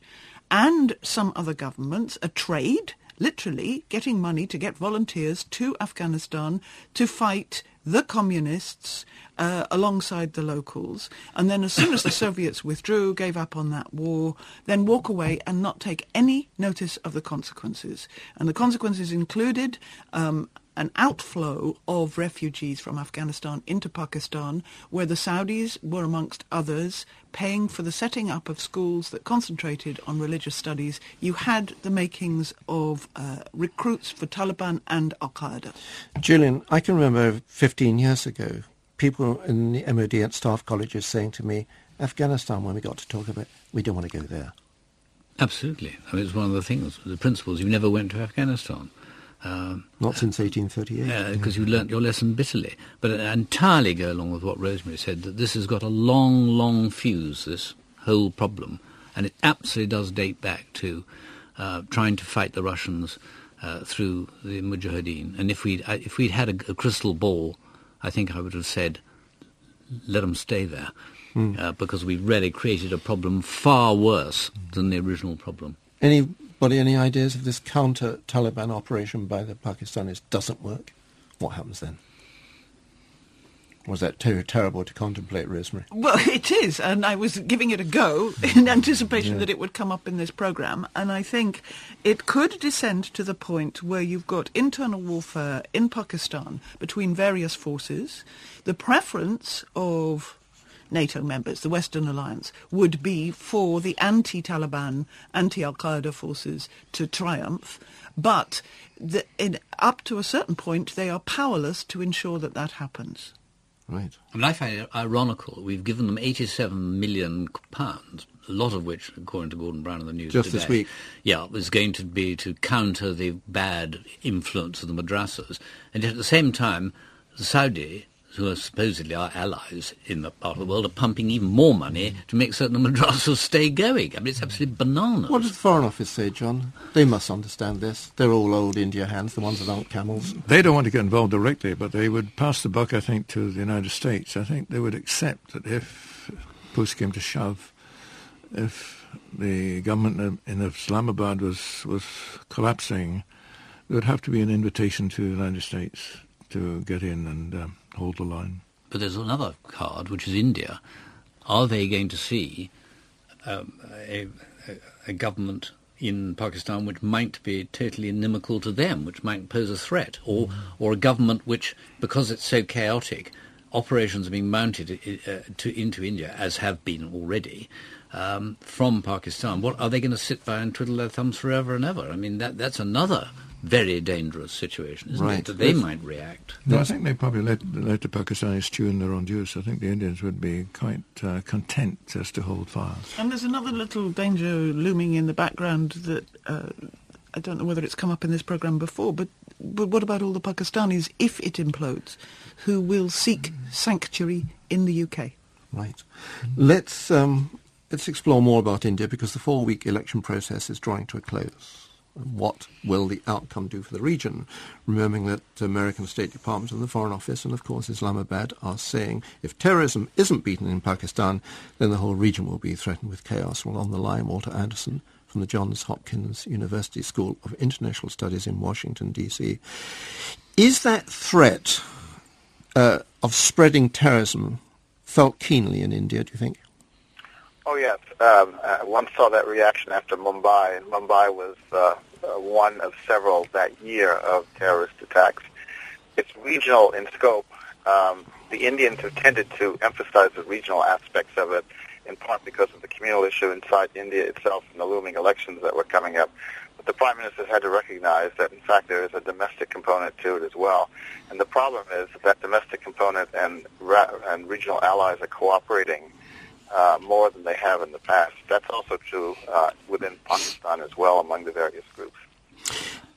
and some other governments, a trade, literally getting money to get volunteers to Afghanistan to fight the communists uh, alongside the locals, and then as soon as the Soviets withdrew, gave up on that war, then walk away and not take any notice of the consequences. And the consequences included um, an outflow of refugees from Afghanistan into Pakistan, where the Saudis were, amongst others, paying for the setting up of schools that concentrated on religious studies. You had the makings of uh, recruits for Taliban and Al Qaeda. Julian, I can remember 15 years ago, people in the MOD at staff colleges saying to me, Afghanistan, when we got to talk about it, we don't want to go there. Absolutely. I mean, it's one of the things, the principles. You never went to Afghanistan. Um, Not since 1838. Because uh, you learnt your lesson bitterly. But I entirely go along with what Rosemary said, that this has got a long, long fuse, this whole problem. And it absolutely does date back to uh, trying to fight the Russians uh, through the Mujahideen. And if we'd, if we'd had a, a, crystal ball, I think I would have said, let them stay there. Mm. because we've really created a problem far worse than the original problem. Any Anybody any ideas if this counter-Taliban operation by the Pakistanis doesn't work? What happens then? Was that too terrible to contemplate, Rosemary? Well, it is, and I was giving it a go in anticipation yeah. that it would come up in this programme, and I think it could descend to the point where you've got internal warfare in Pakistan between various forces, the preference of NATO members, the Western alliance, would be for the anti-Taliban, anti-Al-Qaeda forces to triumph. But the, in, up to a certain point, they are powerless to ensure that that happens. Right. I mean, I find it ironical. We've given them 87 million pounds, a lot of which, according to Gordon Brown in the news Just today, this week. Yeah, was going to be to counter the bad influence of the madrasas. And yet at the same time, the Saudi who are supposedly our allies in the part of the world, are pumping even more money to make certain the madrasas stay going. I mean, it's absolutely bananas. What does the Foreign Office say, John? They must understand this. They're all old India hands, the ones that aren't camels. They don't want to get involved directly, but they would pass the buck, I think, to the United States. I think they would accept that if push came to shove, if the government in Islamabad was, was collapsing, there would have to be an invitation to the United States to get in and... Um, hold the line. But there's another card, which is India. Are they going to see um, a, a, a government in Pakistan which might be totally inimical to them, which might pose a threat, or mm-hmm. or a government which, because it's so chaotic, operations are being mounted uh, to, into India, as have been already, um, from Pakistan. What are they going to sit by and twiddle their thumbs forever and ever? I mean, that that's another very dangerous situation, isn't right. it? That they yes. might react. No, I think they probably let, let the Pakistanis chew in their own juice. I think the Indians would be quite uh, content just to hold fire. And there's another little danger looming in the background that uh, I don't know whether it's come up in this program before, but but what about all the Pakistanis if it implodes, who will seek sanctuary in the UK? Right. Let's um, let's explore more about India because the four-week election process is drawing to a close what will the outcome do for the region? Remembering that the American State Department and the Foreign Office and, of course, Islamabad are saying if terrorism isn't beaten in Pakistan, then the whole region will be threatened with chaos. Well, on the line, Walter Anderson from the Johns Hopkins University School of International Studies in Washington, D.C. Is that threat uh, of spreading terrorism felt keenly in India, do you think? Oh yes, um, I once saw that reaction after Mumbai, and Mumbai was uh, uh, one of several that year of terrorist attacks. It's regional in scope. Um, the Indians have tended to emphasize the regional aspects of it, in part because of the communal issue inside India itself and the looming elections that were coming up. But the Prime Minister had to recognize that, in fact, there is a domestic component to it as well. And the problem is that domestic component and, ra- and regional allies are cooperating uh, more than they have in the past. That's also true uh, within Pakistan as well among the various groups.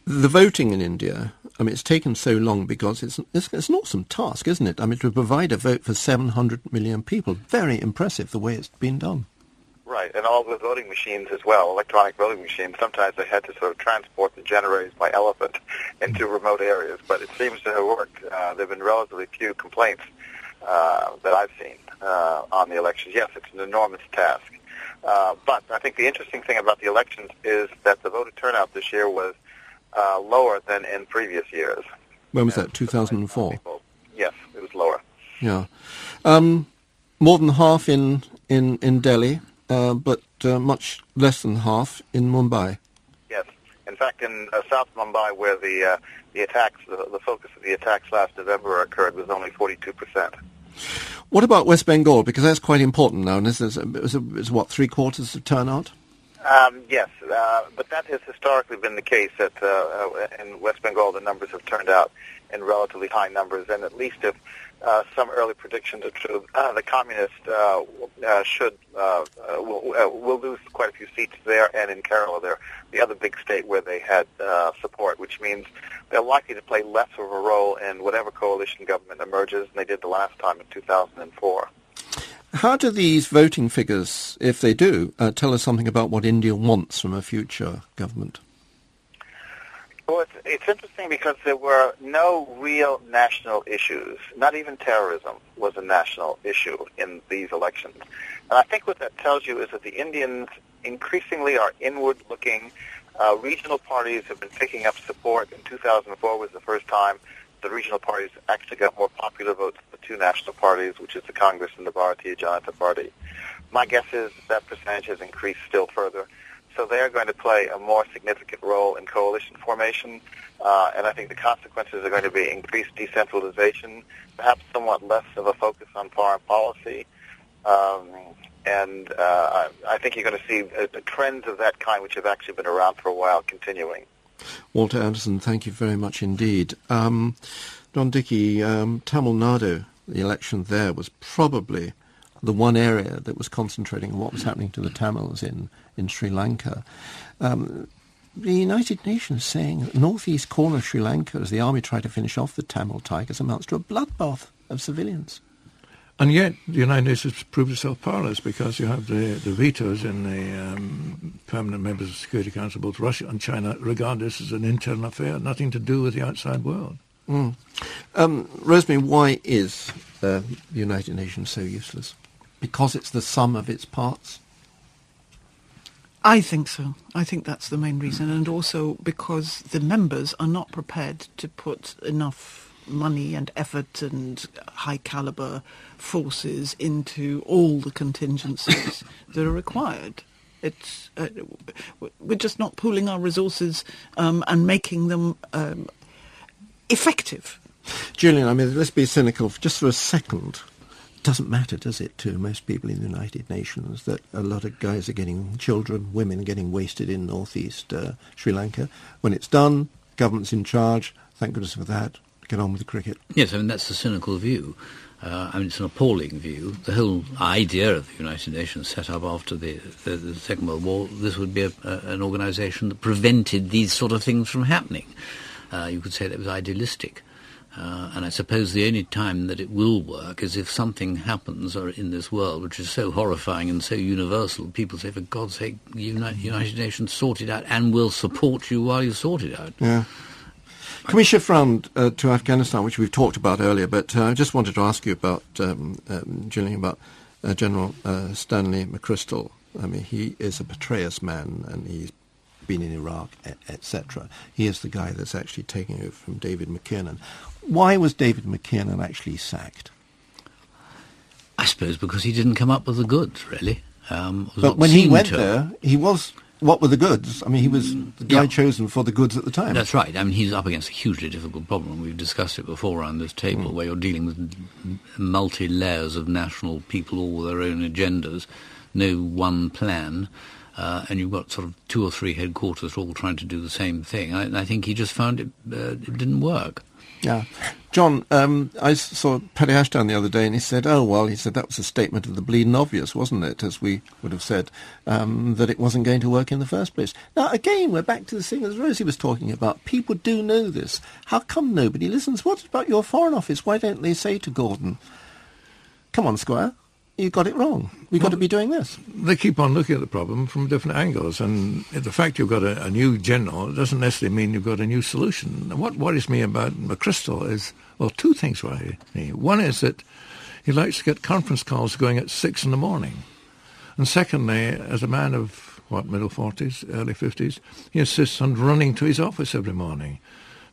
The voting in India, I mean, it's taken so long because it's, it's, it's an awesome task, isn't it? I mean, to provide a vote for 700 million people, very impressive the way it's been done. Right, and all the voting machines as well, electronic voting machines. Sometimes they had to sort of transport the generators by elephant into remote areas, but it seems to have worked. Uh, there have been relatively few complaints uh, that I've seen uh, on the elections. Yes, it's an enormous task. Uh, but I think the interesting thing about the elections is that the voter turnout this year was uh, lower than in previous years. When was that, 2004? Yes, it was lower. Yeah. Um, more than half in, in, in Delhi, uh, but uh, much less than half in Mumbai. Yes. In fact, in uh, South Mumbai, where the, uh, the attacks, the, the focus of the attacks last November occurred, was only 42%. What about West Bengal? Because that's quite important now. And this is, is, is what, three quarters of turnout? Um, yes, uh, but that has historically been the case that uh, uh, in West Bengal the numbers have turned out in relatively high numbers, and at least if uh, some early predictions are true, uh, the communists uh, should will, will lose quite a few seats there and in Kerala, there, the other big state where they had support, which means they're likely to play less of a role in whatever coalition government emerges than they did the last time in 2004. How do these voting figures, if they do, uh, tell us something about what India wants from a future government? Well, it's, it's interesting because there were no real national issues. Not even terrorism was a national issue in these elections. And I think what that tells you is that the Indians increasingly are inward-looking. Uh, regional parties have been picking up support. In 2004 was the first time the regional parties actually got more popular votes than the two national parties, which is the Congress and the Bharatiya Janata Party. My guess is that percentage has increased still further. So they are going to play a more significant role in coalition formation, uh, and I think the consequences are going to be increased decentralization, perhaps somewhat less of a focus on foreign policy, um, and uh, I think you're going to see trends of that kind, which have actually been around for a while, continuing. Walter Anderson, thank you very much indeed. Um, Don Dickie, um, Tamil Nadu, the election there was probably the one area that was concentrating on what was happening to the Tamils in, in Sri Lanka. Um, the United Nations saying northeast corner of Sri Lanka, as the army tried to finish off the Tamil Tigers, amounts to a bloodbath of civilians. And yet, the United Nations proved itself powerless because you have the, the vetoes in the um, permanent members of the Security Council, both Russia and China, regard this as an internal affair, nothing to do with the outside world. Mm. Um, Rosemary, why is uh, the United Nations so useless? Because it's the sum of its parts? I think so. I think that's the main reason, and also because the members are not prepared to put enough money and effort and high caliber forces into all the contingencies that are required. It's uh, we're just not pooling our resources um, and making them um, effective. Julian, I mean, let's be cynical just for a second. It doesn't matter, does it, to most people in the United Nations that a lot of guys are getting children, women getting wasted in northeast uh, Sri Lanka. When it's done, government's in charge. Thank goodness for that get on with the cricket. Yes, I mean, that's the cynical view. Uh, I mean, it's an appalling view. The whole idea of the United Nations set up after the, the, the Second World War, this would be a, a, an organisation that prevented these sort of things from happening. Uh, you could say that was idealistic. Uh, and I suppose the only time that it will work is if something happens in this world which is so horrifying and so universal. People say, for God's sake, United, United Nations sort it out and will support you while you sort it out. Yeah. Can we shift round uh, to Afghanistan, which we've talked about earlier? But uh, I just wanted to ask you about, um, um, Gillian, about uh, General uh, Stanley McChrystal. I mean, he is a Petraeus man, and he's been in Iraq, etc. He is the guy that's actually taking over from David McKiernan. Why was David McKiernan actually sacked? I suppose because he didn't come up with the goods, really. Um, but when he went to. there, he was what were the goods? I mean, he was the guy yeah. chosen for the goods at the time. That's right. I mean, he's up against a hugely difficult problem. We've discussed it before around this table, mm. where you're dealing with multi layers of national people, all with their own agendas, no one plan. Uh, and you've got sort of two or three headquarters all trying to do the same thing. I, I think he just found it, uh, it didn't work. Yeah. John, um, I saw Paddy Ashdown the other day and he said, oh, well, he said that was a statement of the bleeding obvious, wasn't it, as we would have said, um, that it wasn't going to work in the first place. Now, again, we're back to the thing as Rosie was talking about. People do know this. How come nobody listens? What about your Foreign Office? Why don't they say to Gordon, come on, Squire, you got it wrong. We've got to be doing this. They keep on looking at the problem from different angles, and the fact you've got a, a new general doesn't necessarily mean you've got a new solution. What worries me about McChrystal is, well, two things worry me. One is that he likes to get conference calls going at six in the morning. And secondly, as a man of, what, middle 40s, early 50s, he insists on running to his office every morning.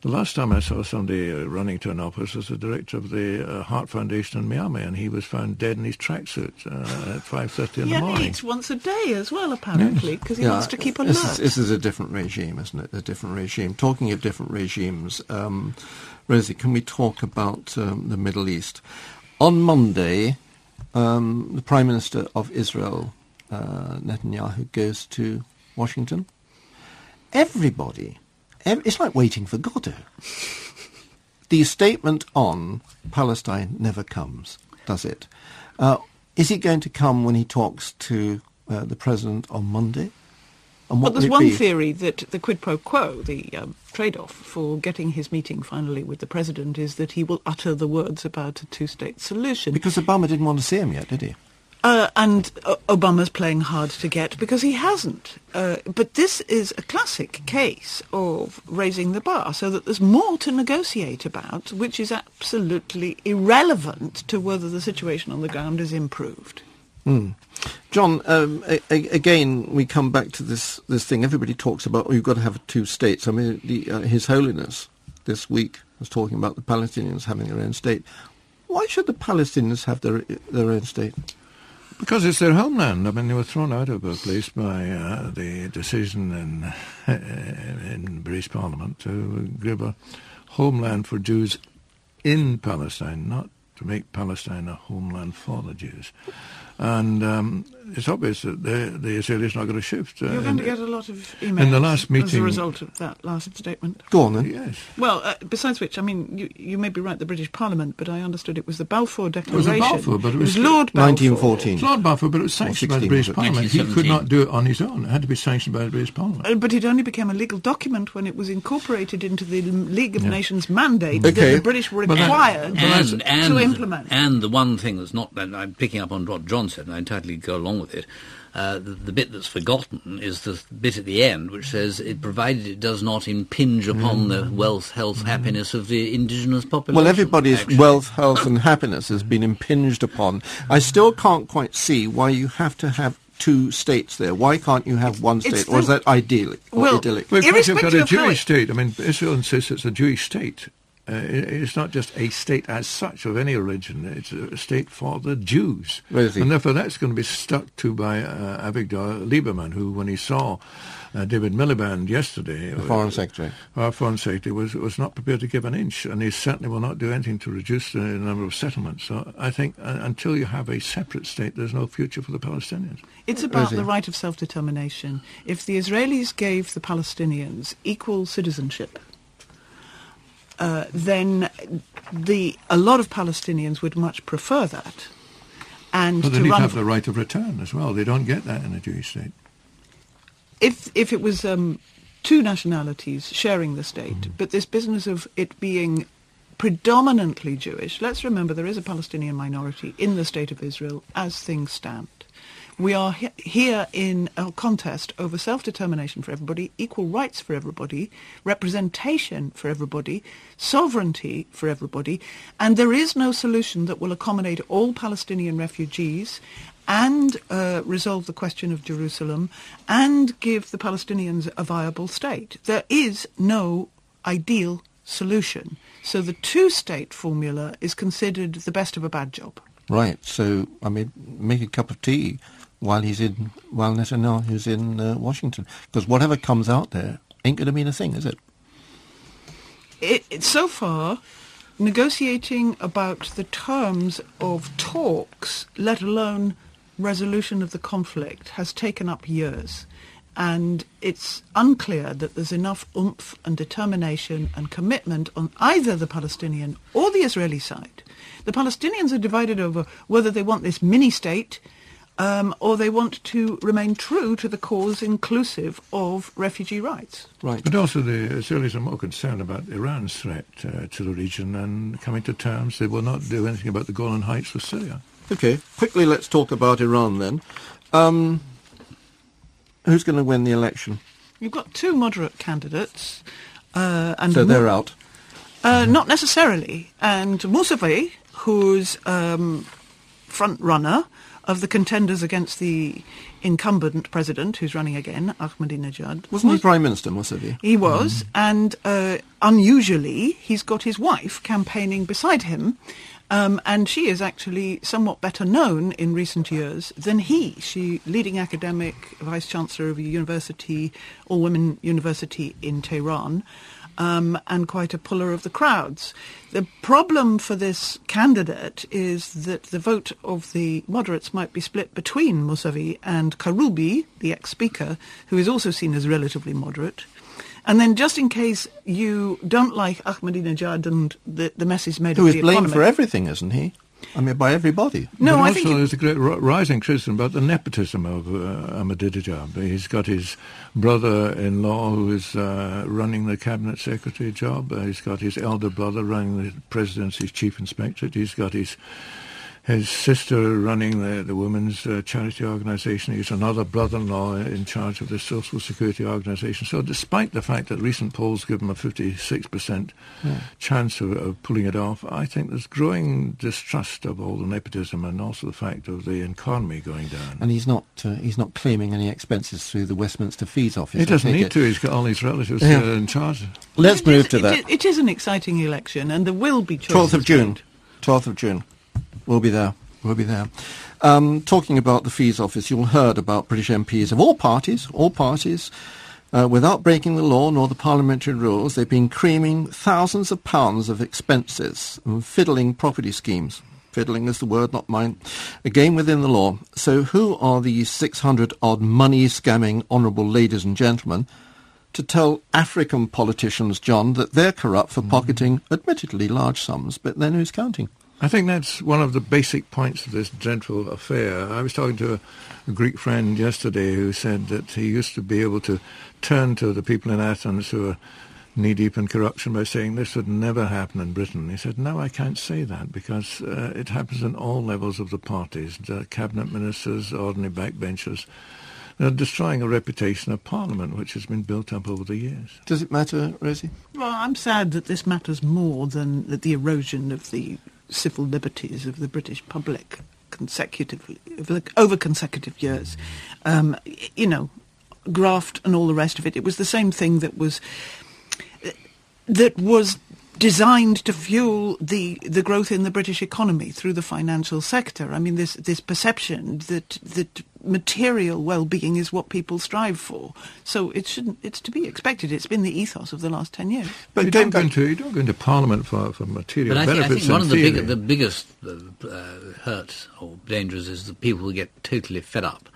The last time I saw somebody uh, running to an office was the director of the uh, Heart Foundation in Miami, and he was found dead in his tracksuit uh, at 5.30 in yeah, the morning. he eats once a day as well, apparently, because he Yeah, wants to keep alert. This is, this is a different regime, isn't it? A different regime. Talking of different regimes, um, Rosie, can we talk about um, the Middle East? On Monday, um, the Prime Minister of Israel, uh, Netanyahu, goes to Washington. Everybody, ev- it's like waiting for Godot. the statement on Palestine never comes, does it? Uh, is he going to come when he talks to uh, the president on Monday? What there's one be? theory that the quid pro quo, the um, trade-off for getting his meeting finally with the president, is that he will utter the words about a two-state solution. Because Obama didn't want to see him yet, did he? Uh, and uh, Obama's playing hard to get because he hasn't. Uh, but this is a classic case of raising the bar so that there's more to negotiate about, which is absolutely irrelevant to whether the situation on the ground is improved. Hmm. John, um, a- a- again, we come back to this, this thing. Everybody talks about, oh, you've got to have two states. I mean, the, uh, His Holiness this week was talking about the Palestinians having their own state. Why should the Palestinians have their, their own state? Because it's their homeland. I mean, they were thrown out of a place by uh, the decision in, in British Parliament to give a homeland for Jews in Palestine, not to make Palestine a homeland for the Jews. And um, it's obvious that the, the Israelis are not going to shift. uh, You're going in- to get a lot of emails in the last meeting, as a result of that last statement. Go on then. Yes. Well, uh, besides which, I mean, you, you may be right, the British Parliament, but I understood it was the Balfour Declaration. It was Declaration. Balfour, but it was, Lord Balfour. 1914. Lord Balfour, but it was sanctioned by the British? Parliament. He could not do it on his own. It had to be sanctioned by the British Parliament. Uh, But it only became a legal document when it was incorporated into the League of Yeah. Nations mandate Okay. that the British were required and, and, to implement. And the one thing that's not, and I'm picking up on what John said, and I entirely go along with it, uh, the, the bit that's forgotten is the bit at the end which says, it, provided it does not impinge upon the wealth, health, happiness of the indigenous population. Well, everybody's actually. wealth, health, and happiness has been impinged upon. I still can't quite see why you have to have two states there. Why can't you have one It's state? Or is the- that idyllic or Well, idyllic? Well, of course, you've got a Irrespective of how Jewish state. I mean, Israel insists it's a Jewish state. Uh, it's not just a state as such of any religion. It's a state for the Jews. Rosie. And therefore that's going to be stuck to by uh, Avigdor Lieberman, who, when he saw uh, David Miliband yesterday, The Foreign Secretary. our foreign secretary was, was not prepared to give an inch, and he certainly will not do anything to reduce the number of settlements. So I think uh, until you have a separate state, there's no future for the Palestinians. It's about Rosie. the right of self-determination. If the Israelis gave the Palestinians equal citizenship, uh, then the a lot of Palestinians would much prefer that. And But they to need to have the right of return as well. They don't get that in a Jewish state. if if it was um, two nationalities sharing the state, Mm-hmm. but this business of it being predominantly Jewish, let's remember there is a Palestinian minority in the state of Israel as things stand. We are he- here in a contest over self-determination for everybody, equal rights for everybody, representation for everybody, sovereignty for everybody, and there is no solution that will accommodate all Palestinian refugees and uh, resolve the question of Jerusalem and give the Palestinians a viable state. There is no ideal solution. So the two-state formula is considered the best of a bad job. Right. So, I mean, make a cup of tea while he's in, while Netanyahu's in uh, Washington, because whatever comes out there ain't going to mean a thing, is it? it, it, so far, negotiating about the terms of talks, let alone resolution of the conflict, has taken up years. And it's unclear that there's enough oomph and determination and commitment on either the Palestinian or the Israeli side. The Palestinians are divided over whether they want this mini-state um, or they want to remain true to the cause inclusive of refugee rights. Right. But also the Israelis are more concerned about Iran's threat uh, to the region and coming to terms they will not do anything about the Golan Heights with Syria. Okay, quickly let's talk about Iran then. Um, who's going to win the election? You've got two moderate candidates. Uh, and so they're out? Uh, not necessarily. And Mousavi, who's um, front runner of the contenders against the incumbent president who's running again, Ahmadinejad. Wasn't he prime minister, Mousavi? He was, mm. and uh, unusually, he's got his wife campaigning beside him. Um, and she is actually somewhat better known in recent years than he. She leading academic, vice chancellor of a university, all-women university in Tehran um, and quite a puller of the crowds. The problem for this candidate is that the vote of the moderates might be split between Mousavi and Karoubi, the ex-speaker, who is also seen as relatively moderate. And then just in case you don't like Ahmadinejad and the, the mess is made Who of the Who is blamed for everything, isn't he? I mean, by everybody. No, but I also think there's a great rising criticism about the nepotism of uh, Ahmadinejad. He's got his brother-in-law who is uh, running the cabinet secretary job. Uh, he's got his elder brother running the presidency's chief inspectorate. He's got his his sister running the, the women's uh, charity organisation. He's another brother-in-law in charge of the social security organisation. So despite the fact that recent polls give him a 56% yeah. chance of, of, pulling it off, I think there's growing distrust of all the nepotism and also the fact of the economy going down. And he's not uh, he's not claiming any expenses through the Westminster Fees Office. He doesn't need it. to. He's got all his relatives yeah. uh, in charge. Let's it move is, to that. It, it is an exciting election, and there will be 12th of June. 12th of June. We'll be there. We'll be there. Um, talking about the fees office, you'll heard about British MPs of all parties, all parties, uh, without breaking the law nor the parliamentary rules, they've been creaming thousands of pounds of expenses and fiddling property schemes. Fiddling is the word, not mine. Again within the law. So who are these 600 odd money scamming honourable ladies and gentlemen to tell African politicians, John, that they're corrupt for pocketing admittedly large sums, but then who's counting? I think that's one of the basic points of this dreadful affair. I was talking to a, a, Greek friend yesterday who said that he used to be able to turn to the people in Athens who are knee-deep in corruption by saying this would never happen in Britain. He said, no, I can't say that because uh, it happens in all levels of the parties, the cabinet ministers, ordinary backbenchers. They're destroying a reputation of Parliament, which has been built up over the years. Does it matter, Rosie? Well, I'm sad that this matters more than the erosion of the civil liberties of the British public consecutively over consecutive years. Um, you know, graft and all the rest of it. It was the same thing that was that was designed to fuel the, the growth in the British economy through the financial sector. I mean, this, this perception that, that material well-being is what people strive for. So it shouldn't, it's to be expected. It's been the ethos of the last 10 years. But you don't, go into, you don't go into Parliament for, for material but benefits I, I think one of the, big, the biggest uh, uh, hurts or dangers is that people get totally fed up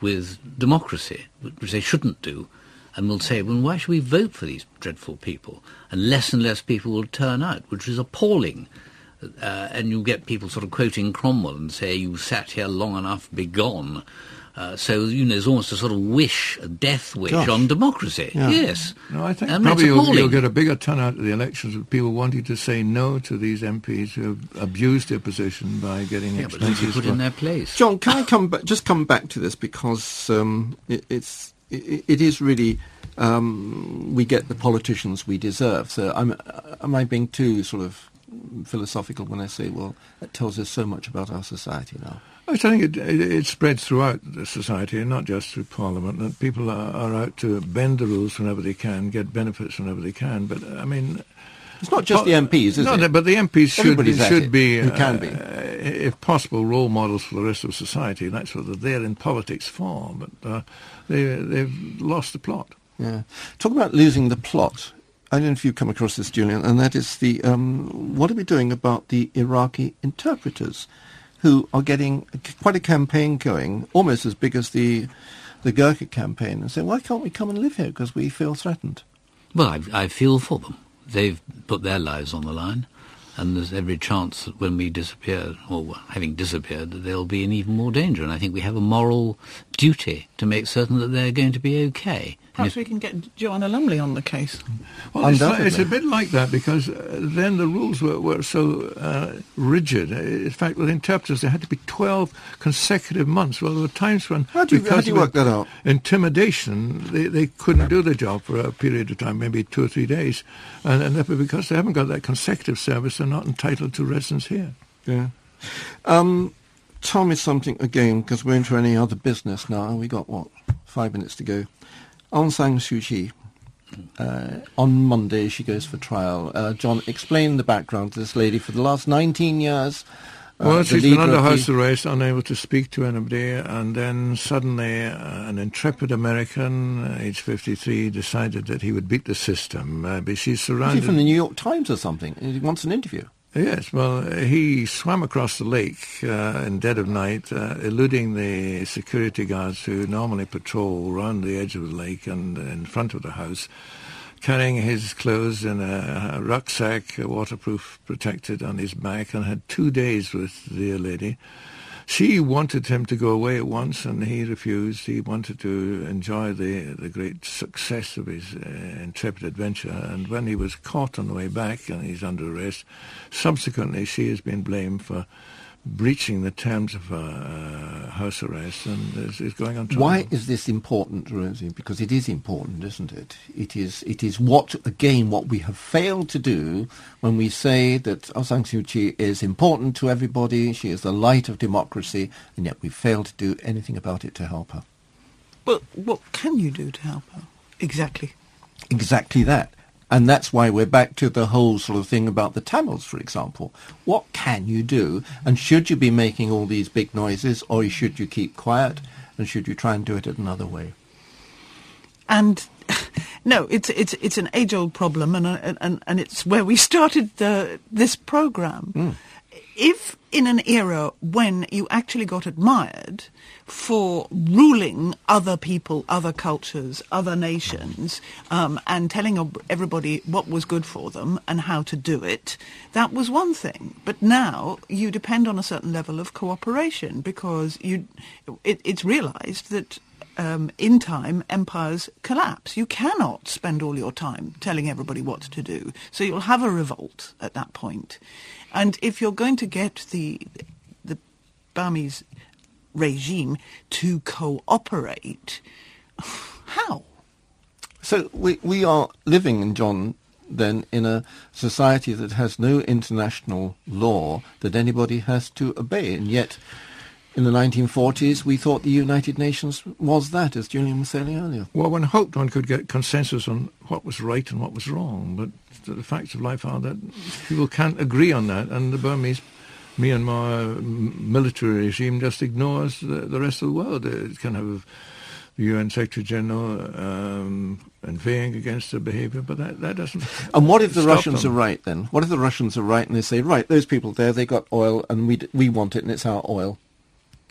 with democracy, which they shouldn't do and will say, well, why should we vote for these dreadful people? And less and less people will turn out, which is appalling. Uh, and you get people sort of quoting Cromwell and say, you sat here long enough, be gone. Uh, so, you know, there's almost a sort of wish, a death wish Gosh. on democracy. Yeah. Yes. No, I think and probably you'll, you'll, get a bigger turnout at the elections of people wanting to say no to these MPs who have abused their position by getting yeah, expenses. But put in their place. John, can I come back, just come back to this because um, it, it's it, it is really um, we get the politicians we deserve. So I'm, am I being too sort of philosophical when I say, well, that tells us so much about our society now? I think it, it, it, spreads throughout the society, and not just through Parliament. That people are, are, out to bend the rules whenever they can, get benefits whenever they can. But I mean, it's not just the MPs, is no, it? but the MPs should should be, who can be, uh, if possible, role models for the rest of society. That's what they're there in politics for. But uh, they they've lost the plot. Yeah. Talk about losing the plot. I don't know if you've come across this, Julian, and that is the um, what are we doing about the Iraqi interpreters, who are getting quite a campaign going, almost as big as the the Gurkha campaign, and saying, why can't we come and live here because we feel threatened? Well, I, I feel for them. They've put their lives on the line, and there's every chance that when we disappear, or having disappeared, that they'll be in even more danger. And I think we have a moral duty to make certain that they're going to be okay Perhaps we can get Joanna Lumley on the case. Well, it's, like, it's, a bit like that because uh, then the rules were, were so uh, rigid. In fact, with interpreters, there had to be 12 consecutive months. Well, there were times when, how do you, because how do you work that out? intimidation, they, they couldn't do the job for a period of time, maybe two or three days. And, and because they haven't got that consecutive service, they're not entitled to residence here. Yeah. Um, tell me something again, because we're into any other business now. We got, what, five minutes to go. Aung San Suu Kyi. Uh, on Monday, she goes for trial. Uh, John, explain the background to this lady. For the last 19 years, uh, well, she's been under house arrest, unable to speak to anybody, and then suddenly uh, an intrepid American, uh, age 53, decided that he would beat the system. Uh, but she's surrounded... Is he from the New York Times or something? He wants an interview. Yes, well, he swam across the lake uh, in dead of night, uh, eluding the security guards who normally patrol around the edge of the lake and in front of the house, carrying his clothes in a rucksack, waterproof, protected on his back, and had two days with the lady. She wanted him to go away at once, and he refused. He wanted to enjoy the, the great success of his uh, intrepid adventure. And when he was caught on the way back, and he's under arrest, subsequently she has been blamed for breaching the terms of uh, house arrest and is, is, going on trial. Why is this important, Rosie? Because it is important, isn't it? It is, it is what, again, what we have failed to do when we say that Aung San Suu Kyi is important to everybody, she is the light of democracy, and yet we fail to do anything about it to help her. Well, what can you do to help her? Exactly. Exactly that. And that's why we're back to the whole sort of thing about the Tamils, for example. What can you do? And should you be making all these big noises, or should you keep quiet? And should you try and do it another way? And no, it's it's it's an age-old problem, and and and it's where we started the, this program. Mm. If in an era when you actually got admired for ruling other people, other cultures, other nations, um, and telling everybody what was good for them and how to do it, that was one thing. But now you depend on a certain level of cooperation because you, it, it's realized that um, in time, empires collapse. You cannot spend all your time telling everybody what to do. So you'll have a revolt at that point. And if you're going to get the the Burmese regime to cooperate. How? So we, we are living, in John, then in a society that has no international law that anybody has to obey. And yet, in the 1940s, we thought the United Nations was that, as Julian was saying earlier. Well, one hoped one could get consensus on what was right and what was wrong, but the facts of life are that people can't agree on that, and the Burmese Myanmar military regime just ignores the, the rest of the world. It can have the UN Secretary General um, inveighing against their behaviour, but that, that doesn't. And what if the Russians them. are right then? What if the Russians are right and they say, right, those people there, they got oil and we, we want it and it's our oil?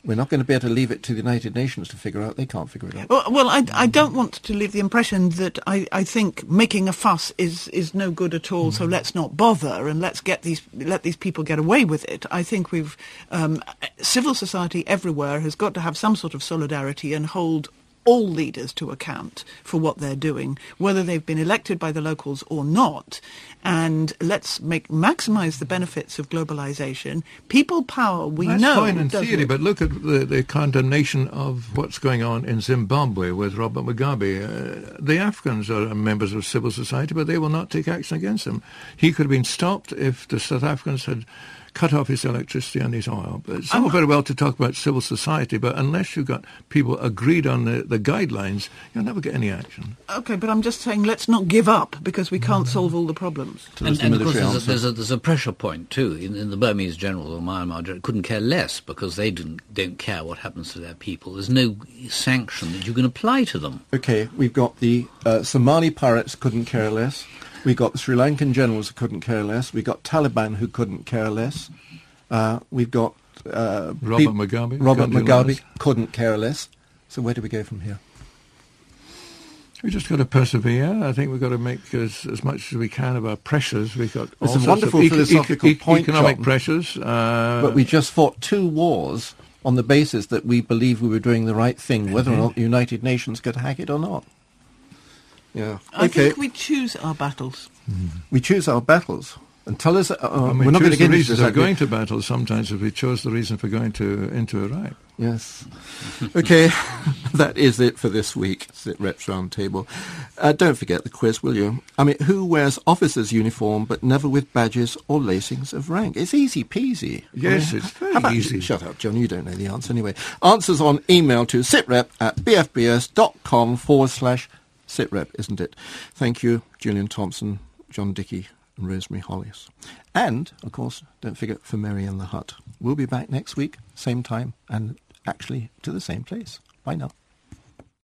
We're not going to be able to leave it to the United Nations to figure out. They can't figure it out. Well, well I, I don't want to leave the impression that I, I think making a fuss is, is no good at all. Mm. So let's not bother and let's get these let these people get away with it. I think we've um, civil society everywhere has got to have some sort of solidarity and hold all leaders to account for what they're doing, whether they've been elected by the locals or not. And let's make maximize the benefits of globalization. People power, we That's know. fine in theory, but look at the, the, condemnation of what's going on in Zimbabwe with Robert Mugabe. Uh, the Africans are members of civil society, but they will not take action against him. He could have been stopped if the South Africans had cut off his electricity and his oil. But it's all very well to talk about civil society, but unless you've got people agreed on the, the guidelines, you'll never get any action. Okay, but I'm just saying let's not give up because we can't solve all the problems. And, and of course, there's a, there's a, there's, a, pressure point too. In, in the Burmese general or Myanmar general couldn't care less because they didn't don't care what happens to their people. There's no sanction that you can apply to them. Okay, we've got the uh, Somali pirates couldn't care less. We got the Sri Lankan generals who couldn't care less. We got Taliban who couldn't care less. Uh, we've got uh, Robert Mugabe. Robert Mugabe couldn't care less. So where do we go from here? We just got to persevere. I think we've got to make as, as much as we can of our pressures. We've got it's a wonderful e- philosophical e- point, economic John, pressures. Uh, but we just fought two wars on the basis that we believe we were doing the right thing, whether or not the United Nations could hack it or not. Yeah. I okay. think we choose our battles. We choose our battles. And tell us, uh, And we we're not going to the get into reasons this. for going to battle sometimes if we chose the reason for going to into Iraq. Yes. Okay, that is it for this week, SITREP's Roundtable. Uh, don't forget the quiz, will you? I mean, who wears officer's uniform but never with badges or lacings of rank? It's easy peasy. Yes, I mean, it's very about- easy. Shut up, John, you don't know the answer anyway. Answers on email to sitrep at bfbs.com forward slash sitrep, isn't it? Thank you, Julian Thompson, John Dickie and Rosemary Hollis. And, of course, don't forget for Mary in the Hut. We'll be back next week, same time, and actually to the same place. Bye now.